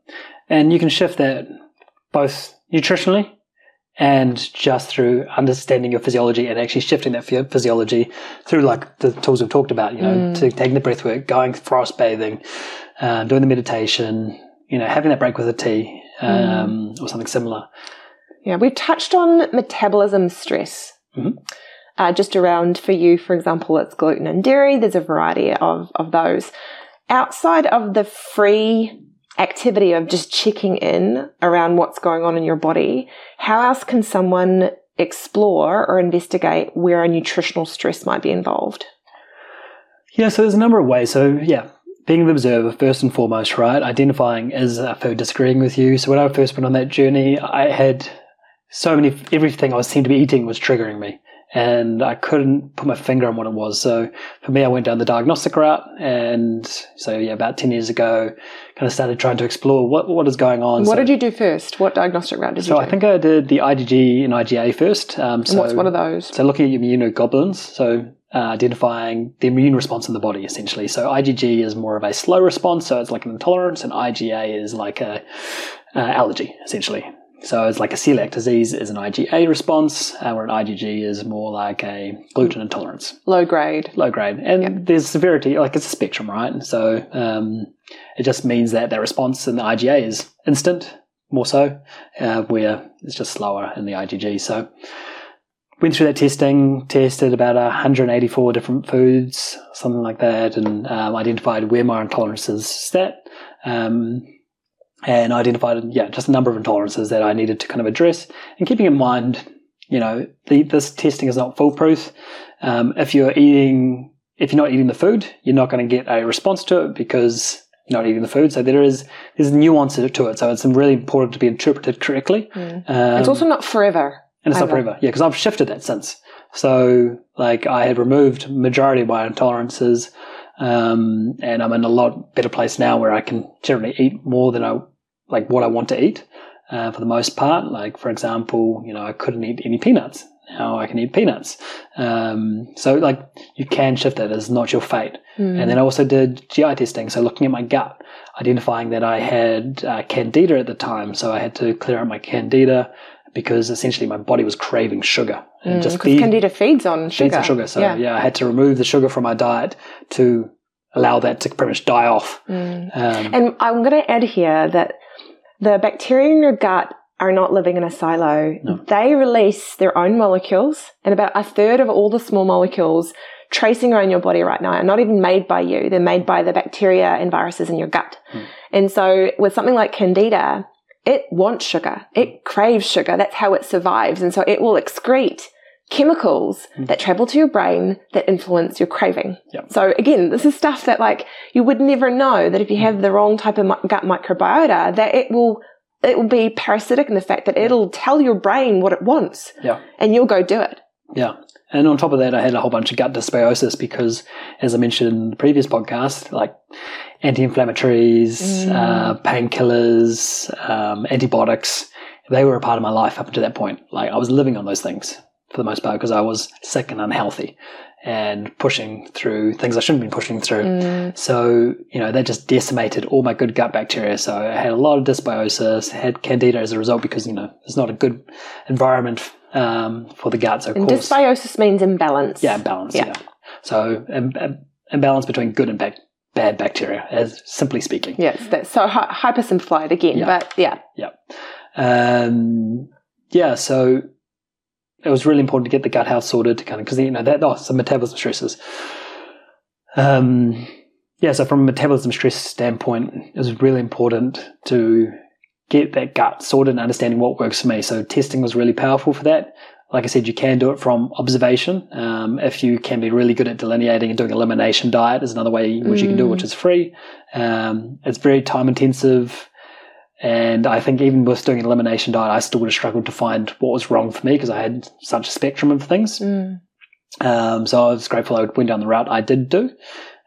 And you can shift that both nutritionally and just through understanding your physiology and actually shifting that physiology through like the tools we've talked about, you know, Mm. to taking the breath work, going forest bathing, uh, doing the meditation, you know, having that break with a tea um, or something similar. Yeah, we've touched on metabolism stress. Mhm. Uh, just around for you, for example, it's gluten and dairy. There's a variety of, of those. Outside of the free activity of just checking in around what's going on in your body, how else can someone explore or investigate where a nutritional stress might be involved? Yeah, so there's a number of ways. So yeah, being the observer first and foremost, right? Identifying is uh, a food disagreeing with you. So when I first went on that journey, I had so many everything I was seemed to be eating was triggering me. And I couldn't put my finger on what it was. So for me, I went down the diagnostic route. And so, yeah, about 10 years ago, kind of started trying to explore what, what is going on. What so, did you do first? What diagnostic route did So you So I think I did the IgG and IgA first. Um, and so what's one of those? so looking at your immunoglobulins, so uh, identifying the immune response in the body, essentially. So IgG is more of a slow response, so it's like an intolerance, and IgA is like a uh, allergy, essentially. So it's like a celiac disease is an IgA response, uh, where an IgG is more like a gluten intolerance, Low grade. low grade. And Yep. there's severity, like it's a spectrum, right? So um, it just means that that response in the IgA is instant, more so, uh, where it's just slower in the IgG. So went through that testing, tested about 184 different foods, something like that, and um, identified where my intolerances sat. Um, and identified, yeah, just a number of intolerances that I needed to kind of address. And keeping in mind, you know, the, this testing is not foolproof. Um, if you're eating, if you're not eating the food, you're not going to get a response to it because you're not eating the food. So there is there's nuance to it. So it's really important to be interpreted correctly. Mm. Um, it's also not forever. and it's not forever. Yeah, because I've shifted that since. So, like, I had removed majority of my intolerances, um, and I'm in a lot better place now where I can generally eat more than I like what I want to eat. Uh, for the most part, like for example, you know, I couldn't eat any peanuts. Now I can eat peanuts. Um, so, like, you can shift that. It's not your fate. Mm. And then I also did GI testing, so looking at my gut, identifying that I had uh, candida at the time, so I had to clear out my candida because essentially my body was craving sugar. And Mm, just feed, candida feeds on sugar. feeds on sugar. So yeah. yeah. I had to remove the sugar from my diet to allow that to pretty much die off. Mm. Um, And I'm going to add here that the bacteria in your gut are not living in a silo. No. They release their own molecules, and about a third of all the small molecules tracing around your body right now are not even made by you. They're made by the bacteria and viruses in your gut. Hmm. And so with something like candida, it wants sugar. It craves sugar. That's how it survives. And so it will excrete chemicals Hmm. that travel to your brain that influence your craving. Yep. So again, this is stuff that like you would never know that if you have the wrong type of mi- gut microbiota, that it will it will be parasitic in the fact that it'll tell your brain what it wants Yeah. and you'll go do it. Yeah. And on top of that, I had a whole bunch of gut dysbiosis because, as I mentioned in the previous podcast, like anti-inflammatories, uh, painkillers, um, antibiotics, they were a part of my life up until that point. Like I was living on those things for the most part because I was sick and unhealthy and pushing through things I shouldn't be pushing through. So, you know, that just decimated all my good gut bacteria. So I had a lot of dysbiosis, had candida as a result because, you know, it's not a good environment um, for the gut. So, of And course, dysbiosis means imbalance. yeah, imbalance. Yeah. Yeah. So, im- im- imbalance between good and bad, bad bacteria, as simply speaking. Yes, that's so hy- hypersimplified again, Yeah. but yeah. yeah. Um, yeah, so it was really important to get the gut health sorted to kind of because you know that oh some metabolism stresses. Um, yeah, so from a metabolism stress standpoint, it was really important to get that gut sorted and understanding what works for me. So testing was really powerful for that. Like I said, you can do it from observation. Um, if you can be really good at delineating and doing elimination diet is another way in which you can do it, which is free. Um, it's very time intensive. And I think even with doing an elimination diet, I still would have struggled to find what was wrong for me because I had such a spectrum of things. Mm. Um, so I was grateful I went down the route I did do.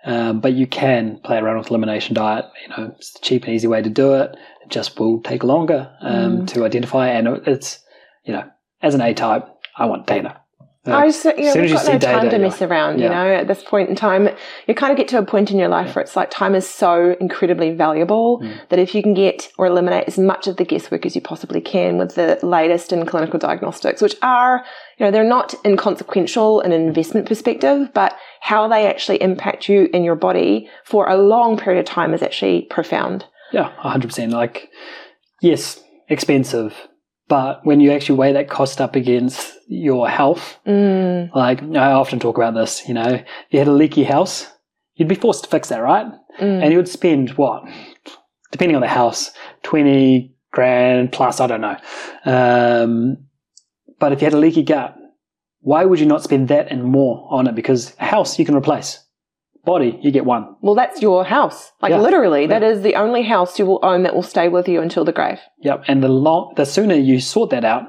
Um, but you can play around with elimination diet. You know, it's the cheap and easy way to do it. It just will take longer um, to identify. And it's, you know, as an A type, I want data. I just, you know, we've got no time to mess around, you know, at this point in time. You kind of get to a point in your life where it's like time is so incredibly valuable Mm. that if you can get or eliminate as much of the guesswork as you possibly can with the latest in clinical diagnostics, which are, you know, they're not inconsequential in an investment perspective, but how they actually impact you and your body for a long period of time is actually profound. Yeah, 100%. Like, yes, expensive. But when you actually weigh that cost up against your health, Mm, like I often talk about this, you know, if you had a leaky house, you'd be forced to fix that, right? mm. And you would spend what, depending on the house, 20 grand plus, I don't know. Um, but if you had a leaky gut, why would you not spend that and more on it? Because a house you can replace. Body, you get one. Well, that's your house. Like Yeah. literally, that is the only house you will own that will stay with you until the grave. Yep. And the long, the sooner you sort that out,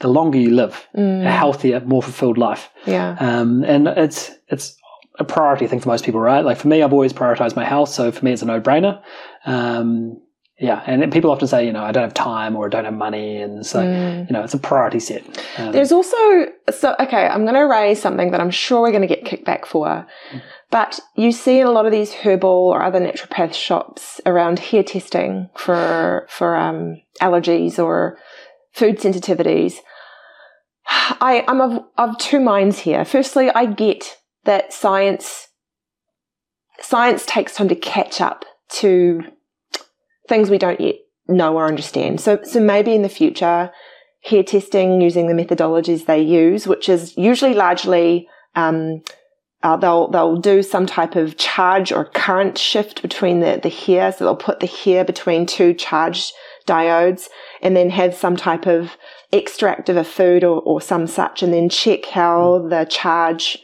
the longer you live, Mm, a healthier, more fulfilled life. yeah. Um, and it's it's a priority thing for most people, right? Like for me, I've always prioritized my health, so for me, it's a no brainer. Um, yeah, and people often say, you know, I don't have time or I don't have money, and so Mm. you know, it's a priority set. Um, There's also so okay. I'm going to raise something that I'm sure we're going to get kickback for, but you see in a lot of these herbal or other naturopath shops around hair testing for for um, allergies or food sensitivities. I, I'm of, of two minds here. Firstly, I get that science science takes time to catch up to things we don't yet know or understand. So so maybe in the future hair testing using the methodologies they use, which is usually largely um, uh, they'll they'll do some type of charge or current shift between the the hair, so they'll put the hair between two charged diodes, and then have some type of extract of a food or, or some such, and then check how the charge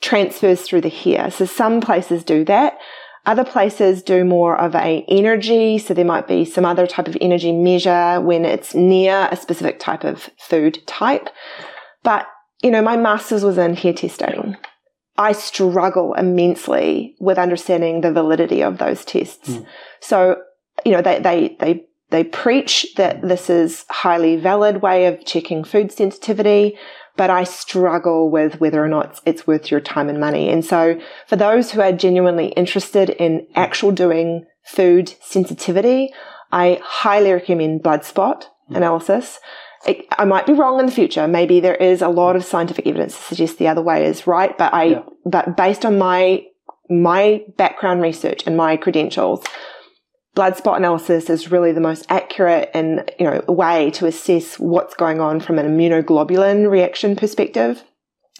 transfers through the hair. So some places do that. Other places do more of a energy, so there might be some other type of energy measure when it's near a specific type of food type. But you know, my master's was in hair testing. I struggle immensely with understanding the validity of those tests. Mm. So, you know, they, they, they, they preach that this is highly valid way of checking food sensitivity, but I struggle with whether or not it's, it's worth your time and money. And so for those who are genuinely interested in actual doing food sensitivity, I highly recommend blood spot analysis. It, I might be wrong in the future. Maybe there is a lot of scientific evidence to suggest the other way is right, but I, Yeah. but based on my, my background research and my credentials, blood spot analysis is really the most accurate and, you know, way to assess what's going on from an immunoglobulin reaction perspective.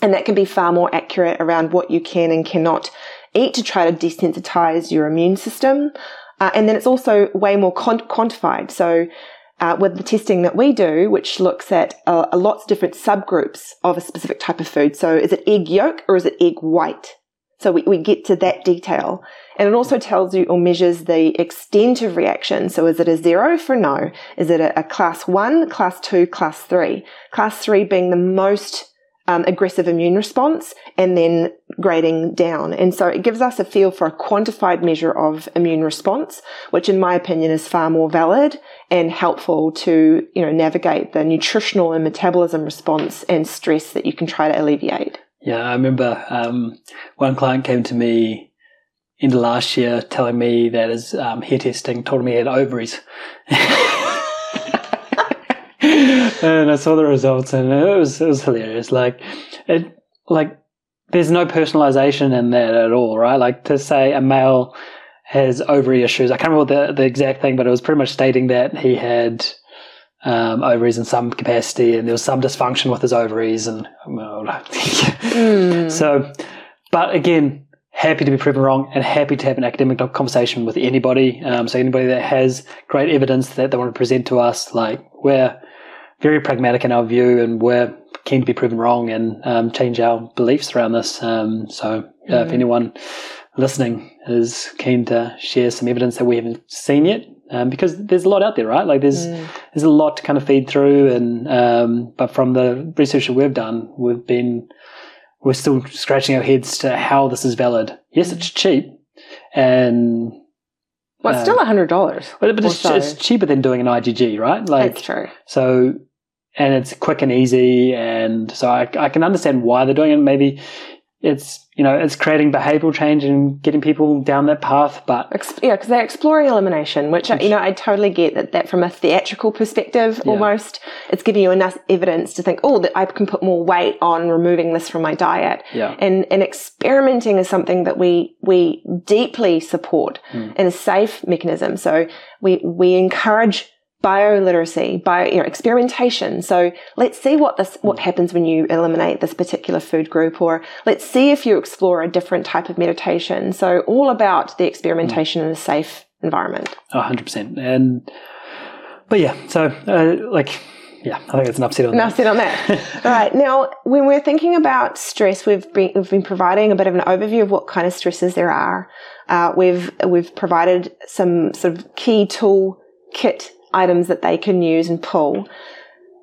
And that can be far more accurate around what you can and cannot eat to try to desensitize your immune system. Uh, and then it's also way more quant- quantified. So, uh, with the testing that we do, which looks at uh, lots of different subgroups of a specific type of food. So, is it egg yolk or is it egg white? So we, we get to that detail. And it also tells you or measures the extent of reaction. So is it a zero for no? Is it a, a class one, class two, class three? Class three being the most um, aggressive immune response and then grading down. And so it gives us a feel for a quantified measure of immune response, which in my opinion is far more valid and helpful to, you know, navigate the nutritional and metabolism response and stress that you can try to alleviate. Yeah, I remember um, one client came to me in the last year telling me that his um, hair testing told me he had ovaries. <laughs> and I saw the results, and it was it was hilarious. Like it, like there's no personalization in that at all, right? Like to say a male has ovary issues. I can't remember the the exact thing, but it was pretty much stating that he had um, ovaries in some capacity, and there was some dysfunction with his ovaries, and well, <laughs> mm. so. But again, happy to be proven wrong and happy to have an academic conversation with anybody. Um, so anybody that has great evidence that they want to present to us, like we're very pragmatic in our view, and we're keen to be proven wrong and um, change our beliefs around this. Um, so, uh, mm. if anyone listening is keen to share some evidence that we haven't seen yet, um, because there's a lot out there, right? Like there's mm. there's a lot to kind of feed through, and um, but from the research that we've done, we've been we're still scratching our heads to how this is valid. Yes, it's cheap, and well, it's uh, still a hundred dollars. But, but it's, so. it's, cheaper than doing an IgG, right? Like, That's true. So, and it's quick and easy, and so I, I can understand why they're doing it. Maybe it's you know it's creating behavioral change and getting people down that path but yeah because they're exploring elimination which, which, you know i totally get that that from a theatrical perspective yeah. almost it's giving you enough evidence to think oh that i can put more weight on removing this from my diet yeah. and and experimenting is something that we we deeply support mm. in a safe mechanism so we we encourage bioliteracy, bio, you know, experimentation. So let's see what this, what happens when you eliminate this particular food group, or let's see if you explore a different type of meditation. So all about the experimentation in a safe environment. hundred percent. And, but yeah, so, uh, like, yeah, I think it's an said on enough that. said on that. All <laughs> right. Now, when we're thinking about stress, we've been, we've been providing a bit of an overview of what kind of stresses there are. Uh, we've, we've provided some sort of key tool kit items that they can use and pull.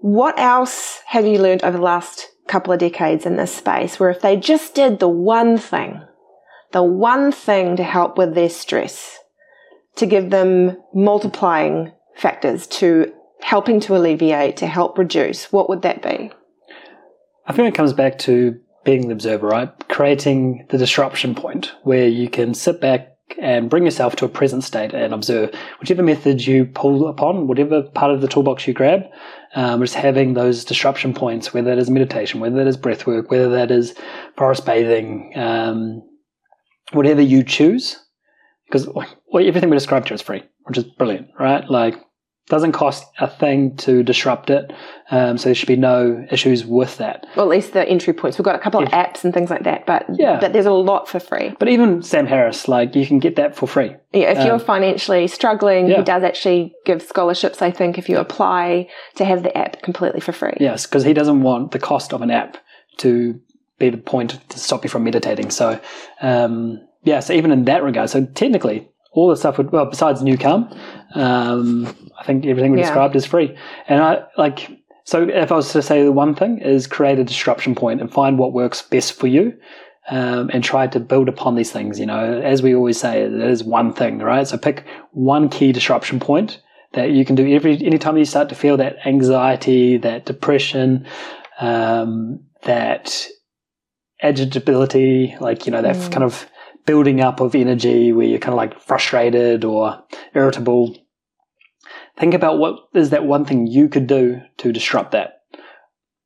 What else have you learned over the last couple of decades in this space where if they just did the one thing, the one thing to help with their stress, to give them multiplying factors to helping to alleviate, to help reduce, what would that be? I think it comes back to being the observer, right? Creating the disruption point where you can sit back, and bring yourself to a present state and observe whichever method you pull upon, whatever part of the toolbox you grab. Um, just having those disruption points, whether that is meditation, whether that is breath work, whether that is forest bathing, um, whatever you choose, because everything we described here is free, which is brilliant, right? Like doesn't cost a thing to disrupt it, um, so there should be no issues with that. Well, at least the entry points. We've got a couple of apps and things like that, but yeah, but there's a lot for free. But even Sam Harris, like you can get that for free. Yeah, if um, you're financially struggling, yeah. he does actually give scholarships. I think if you apply to have the app completely for free. Yes, because he doesn't want the cost of an app to be the point to stop you from meditating. So, um, yeah, so even in that regard, so technically all the stuff would well besides NuCalm, um, I think everything we yeah. described is free. And I like so if I was to say the one thing is create a disruption point and find what works best for you. Um, and try to build upon these things. You know, as we always say, it is one thing, right? So pick one key disruption point that you can do every anytime you start to feel that anxiety, that depression, um, that agitability, like you know that mm. kind of building up of energy where you're kind of like frustrated or irritable. Think about what is that one thing you could do to disrupt that.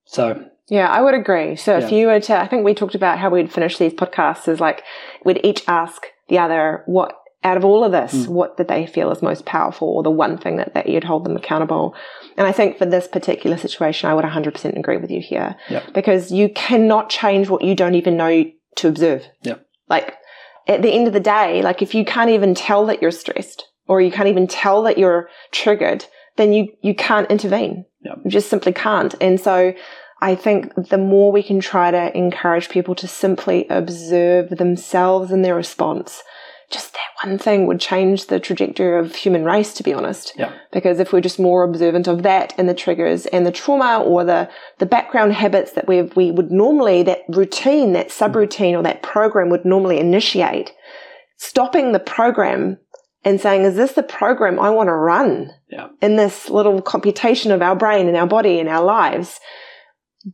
So yeah, I would agree. So yeah. if you were to, I think we talked about how we'd finish these podcasts is like we'd each ask the other what out of all of this, mm. what did they feel is most powerful or the one thing that, that you'd hold them accountable? And I think for this particular situation, I would 100% agree with you here. Yep. Because you cannot change what you don't even know to observe. Yep. Like at the end of the day, like if you can't even tell that you're stressed or you can't even tell that you're triggered, then you, you can't intervene. Yep. You just simply can't. And so I think the more we can try to encourage people to simply observe themselves and their response, just that one thing would change the trajectory of human race, to be honest. Yeah. Because if we're just more observant of that and the triggers and the trauma or the, the background habits that we we would normally, that routine, that subroutine or that program would normally initiate, stopping the program and saying, is this the program I want to run Yeah. in this little computation of our brain and our body and our lives?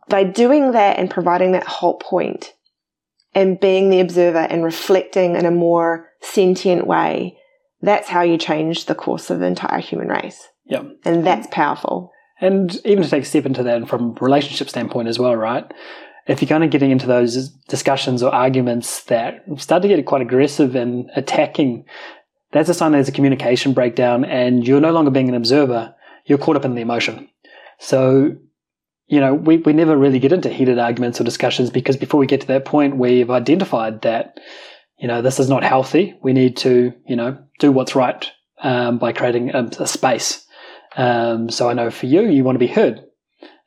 By doing that and providing that whole point and being the observer and reflecting in a more sentient way, that's how you change the course of the entire human race. Yeah. And that's powerful. And even to take a step into that from a relationship standpoint as well, right? If you're kind of getting into those discussions or arguments that start to get quite aggressive and attacking, that's a sign there's a communication breakdown and you're no longer being an observer, you're caught up in the emotion. So, you know, we, we never really get into heated arguments or discussions because before we get to that point, we've identified that, you know, this is not healthy. We need to, you know, do what's right um, by creating a, a space. Um, so I know for you, you want to be heard.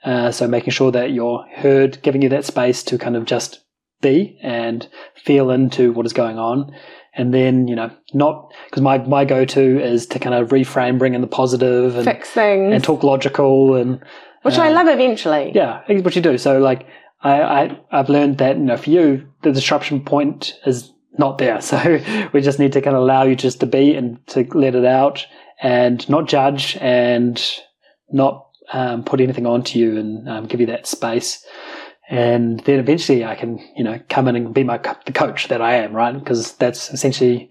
Uh, so making sure that you're heard, giving you that space to kind of just be and feel into what is going on. And then, you know, not because my, my go to is to kind of reframe, bring in the positive and, Fix things, and talk logical and which I um, love eventually. yeah, I what you do. So like I, I I've learned that you know for you the disruption point is not there. <laughs> So we just need to kind of allow you just to be and to let it out and not judge and not um, put anything onto you and um, give you that space. And then eventually I can, you know, come in and be my the coach that I am, right? Because that's essentially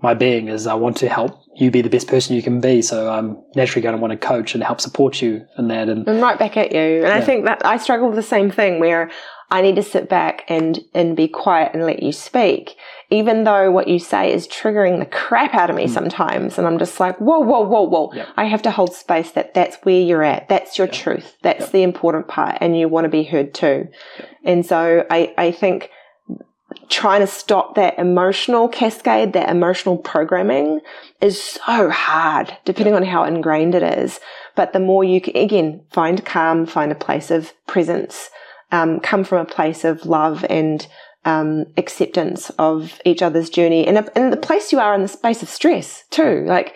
my being is I want to help you be the best person you can be. So I'm naturally going to want to coach and help support you in that. And I'm right back at you. And I think that I struggle with the same thing where I need to sit back and, and be quiet and let you speak, even though what you say is triggering the crap out of me sometimes. And I'm just like, whoa, whoa, whoa, whoa. Yeah. I have to hold space that that's where you're at. That's your truth. That's Yeah. the important part. And you want to be heard too. And so I, I think trying to stop that emotional cascade, that emotional programming is so hard, depending on how ingrained it is. But the more you can, again, find calm, find a place of presence, um, come from a place of love and um, acceptance of each other's journey and, and the place you are in the space of stress too. Like,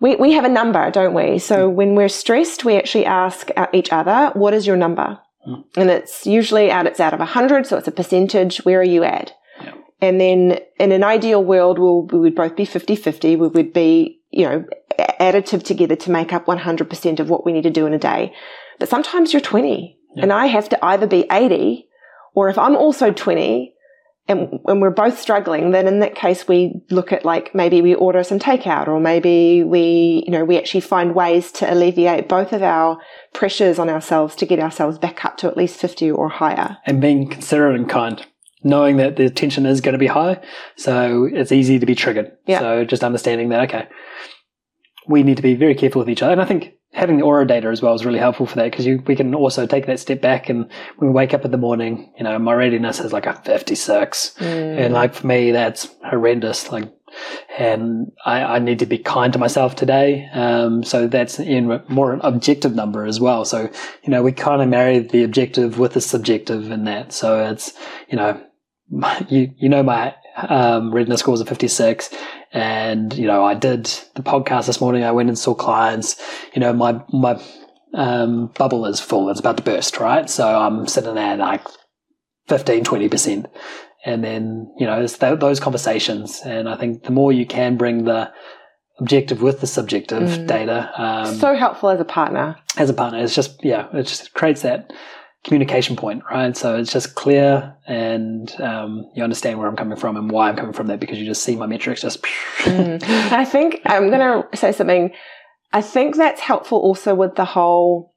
we, we have a number, don't we? So when we're stressed, we actually ask uh, each other, what is your number? Mm. And it's usually out, it's out of a 100, so it's a percentage. Where are you at? Yeah. And then in an ideal world, we'll, we would both be 50 50. We would be, you know, additive together to make up 100% of what we need to do in a day. But sometimes you're 20 Yeah. and I have to either be 80 or if I'm also 20 and, and we're both struggling, then in that case, we look at like maybe we order some takeout or maybe we, you know, we actually find ways to alleviate both of our pressures on ourselves to get ourselves back up to at least 50 or higher. and being considerate and kind, knowing that the tension is going to be high. So it's easy to be triggered. Yeah. So just understanding that, okay, we need to be very careful with each other. And I think having the Oura data as well is really helpful for that because we can also take that step back. And when we wake up in the morning, you know, my readiness is like a 56. And like for me, that's horrendous. Like, and I, I need to be kind to myself today. Um, so that's in more an objective number as well. So, you know, we kind of marry the objective with the subjective in that. So it's, you know, <laughs> you, you know, my, um, readiness scores are 56 and, you know, I did the podcast this morning. I went and saw clients, you know, my, my, um, bubble is full. It's about to burst, right? So I'm sitting there like 15, 20%. And then, you know, it's th- those conversations. And I think the more you can bring the objective with the subjective Mm. data um, so helpful as a partner. as a partner, it's just, yeah, it just creates that communication point, right? So it's just clear and um, you understand where I'm coming from and why I'm coming from there because you just see my metrics just. Mm. I think I'm going to say something. I think that's helpful also with the whole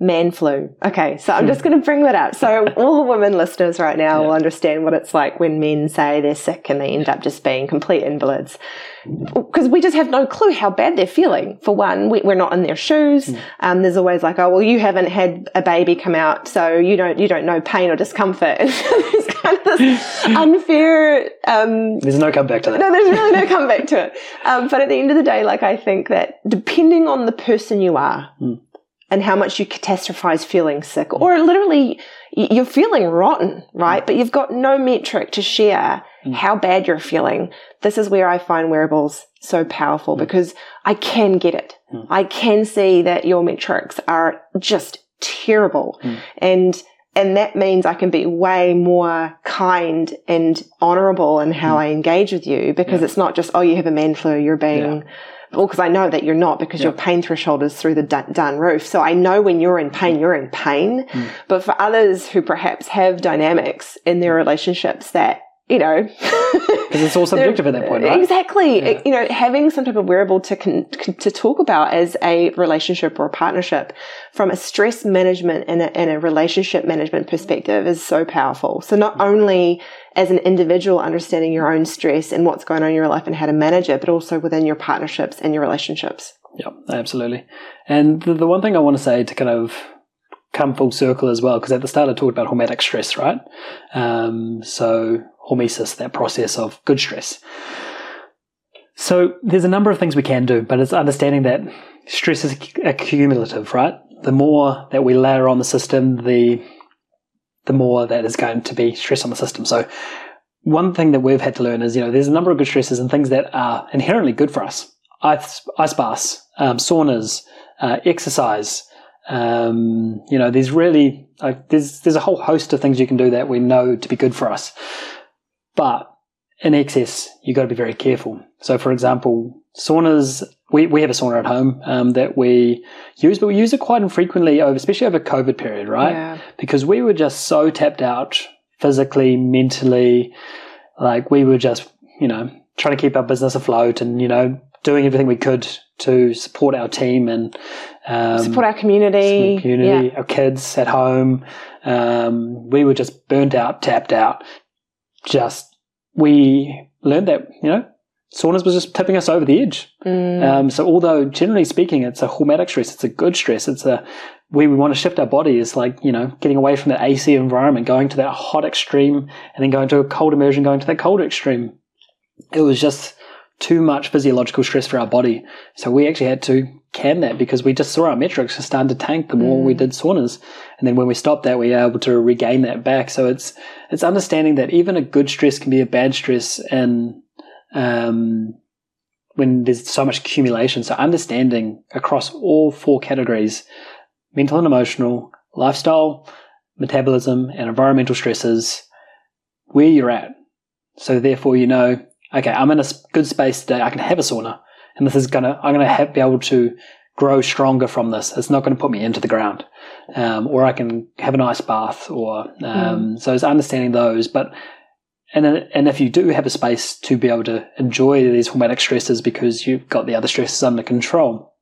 man flu. Okay, so I'm just going to bring that up. So <laughs> all the women listeners right now will understand what it's like when men say they're sick and they end up just being complete invalids. Because we just have no clue how bad they're feeling. For one, we, we're not in their shoes. Um, there's always like, oh well, you haven't had a baby come out, so you don't you don't know pain or discomfort. <laughs> And there's kind of this <laughs> unfair um, There's no comeback to that. no, there's really no comeback to it. Um, but at the end of the day, like I think that depending on the person you are, Mm. And how much you catastrophize feeling sick or literally you're feeling rotten, right? But you've got no metric to share mm. how bad you're feeling. This is where I find wearables so powerful mm. because I can get it. Mm. I can see that your metrics are just terrible and and that means I can be way more kind and honorable in how. I engage with you because yeah. it's not just, oh, you have a man flu, you're being, yeah. Well, because I know that you're not because your pain threshold is through the done roof. So I know when you're in pain, you're in pain. Mm. But for others who perhaps have dynamics in their relationships that you know, because it's all <laughs> subjective at that point, right? Exactly. Yeah. You know, having some type of wearable to con- to talk about as a relationship or a partnership from a stress management and a, and a relationship management perspective is so powerful. So not only as an individual understanding your own stress and what's going on in your life and how to manage it, but also within your partnerships and your relationships. Yeah, absolutely. And the, the one thing I want to say to kind of come full circle as well, because at the start I talked about hormetic stress, right? Um, so hormesis, that process of good stress. So there's a number of things we can do, but it's understanding that stress is accumulative, right? The more that we layer on the system, the the more that is going to be stress on the system. So one thing that we've had to learn is, you know, there's a number of good stresses and things that are inherently good for us. Ice, ice baths, um, saunas, uh, exercise. Um, you know, there's really there's there's a whole host of things you can do that we know to be good for us. But in excess, you've got to be very careful. So, for example, saunas, we, we have a sauna at home um, that we use, but we use it quite infrequently, over, especially over COVID period, right? Yeah. Because we were just so tapped out physically, mentally. Like we were just, you know, trying to keep our business afloat and, you know, doing everything we could to support our team and um, support our community, community, yeah. our kids at home. Um, we were just burnt out, tapped out, just we learned that you know saunas was just tipping us over the edge. Mm. Um, so although generally speaking, it's a hormetic stress, it's a good stress. It's a we, we want to shift our body is like you know getting away from that AC environment, going to that hot extreme, and then going to a cold immersion, going to that colder extreme. It was just too much physiological stress for our body. So we actually had to can that because we just saw our metrics just starting to tank the more mm. we did saunas. And then when we stopped that, we were able to regain that back. So it's, it's understanding that even a good stress can be a bad stress and, um, when there's so much accumulation. So understanding across all four categories, mental and emotional, lifestyle, metabolism, and environmental stresses, where you're at. So therefore, you know, okay, I'm in a good space today. I can have a sauna and this is gonna I'm gonna have, be able to grow stronger from this. It's not going to put me into the ground, um, or I can have a nice bath, or um, mm. so it's understanding those. But and and if you do have a space to be able to enjoy these hormetic stresses because you've got the other stresses under control,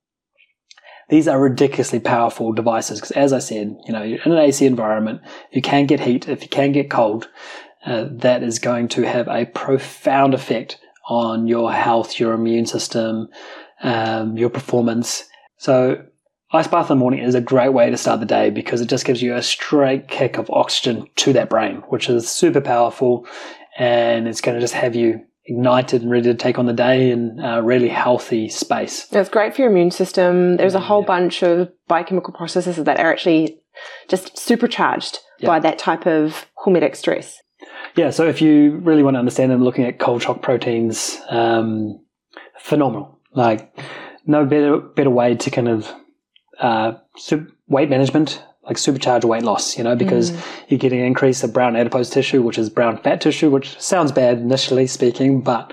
these are ridiculously powerful devices. Because as I said, you know, you're in an AC environment, you can get heat, if you can get cold, uh, that is going to have a profound effect on your health, your immune system, um, your performance. So, ice bath in the morning is a great way to start the day because it just gives you a straight kick of oxygen to that brain, which is super powerful, and it's going to just have you ignited and ready to take on the day in a really healthy space. It's great for your immune system. There's a whole yeah. bunch of biochemical processes that are actually just supercharged yeah. by that type of hormetic stress. Yeah, so if you really want to understand them, looking at cold shock proteins, um, phenomenal. Like no better better way to kind of uh, weight management, like supercharge weight loss. You know, because mm. you're getting an increase of brown adipose tissue, which is brown fat tissue, which sounds bad initially speaking, but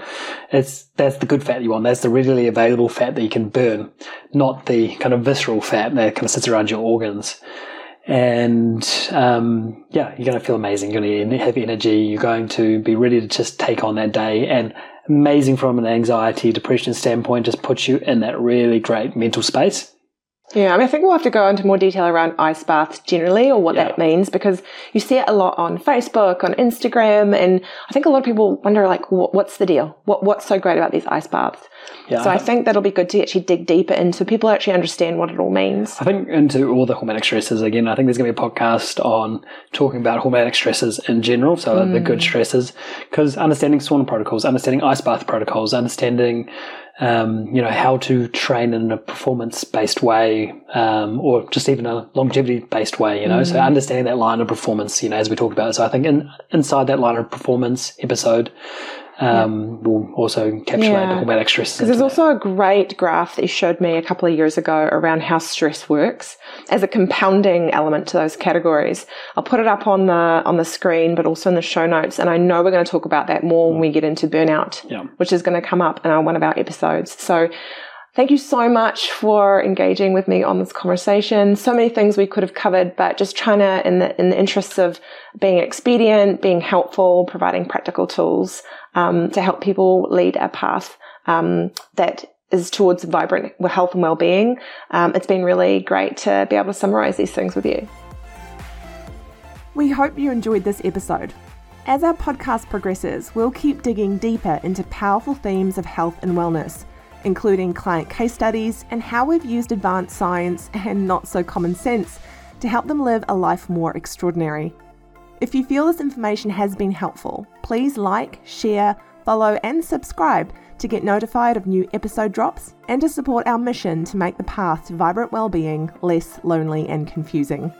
it's that's the good fat you want. That's the readily available fat that you can burn, not the kind of visceral fat that kind of sits around your organs and um, yeah, you're going to feel amazing. You're going to have energy. You're going to be ready to just take on that day. And amazing from an anxiety, depression standpoint, just puts you in that really great mental space. Yeah, I mean, I think we'll have to go into more detail around ice baths generally or what yeah. that means because you see it a lot on Facebook, on Instagram, and I think a lot of people wonder, like, what's the deal? What, what's so great about these ice baths? Yeah, So I think that'll be good to actually dig deeper into people actually understand what it all means. I think into all the hormetic stresses again. I think there's going to be a podcast on talking about hormetic stresses in general, so the good stresses, because understanding sauna protocols, understanding ice bath protocols, understanding um, you know how to train in a performance based way, um, or just even a longevity based way. You know, so understanding that line of performance. You know, as we talked about. So I think in, inside that line of performance episode. Um, We'll also encapsulate Yeah. the hormetic stresses. Because there's that. also a great graph that you showed me a couple of years ago around how stress works as a compounding element to those categories. I'll put it up on the on the screen, but also in the show notes. And I know we're going to talk about that more when we get into burnout, Yeah. which is going to come up in our, one of our episodes. So. Thank you so much for engaging with me on this conversation. So many things we could have covered, but just trying to, in the in the interests of being expedient, being helpful, providing practical tools um, to help people lead a path um, that is towards vibrant health and well-being. Um, it's been really great to be able to summarize these things with you. We hope you enjoyed this episode. As our podcast progresses, we'll keep digging deeper into powerful themes of health and wellness, including client case studies and how we've used advanced science and not so common sense to help them live a life more extraordinary. If you feel this information has been helpful, please like, share, follow, and subscribe to get notified of new episode drops and to support our mission to make the path to vibrant well-being less lonely and confusing.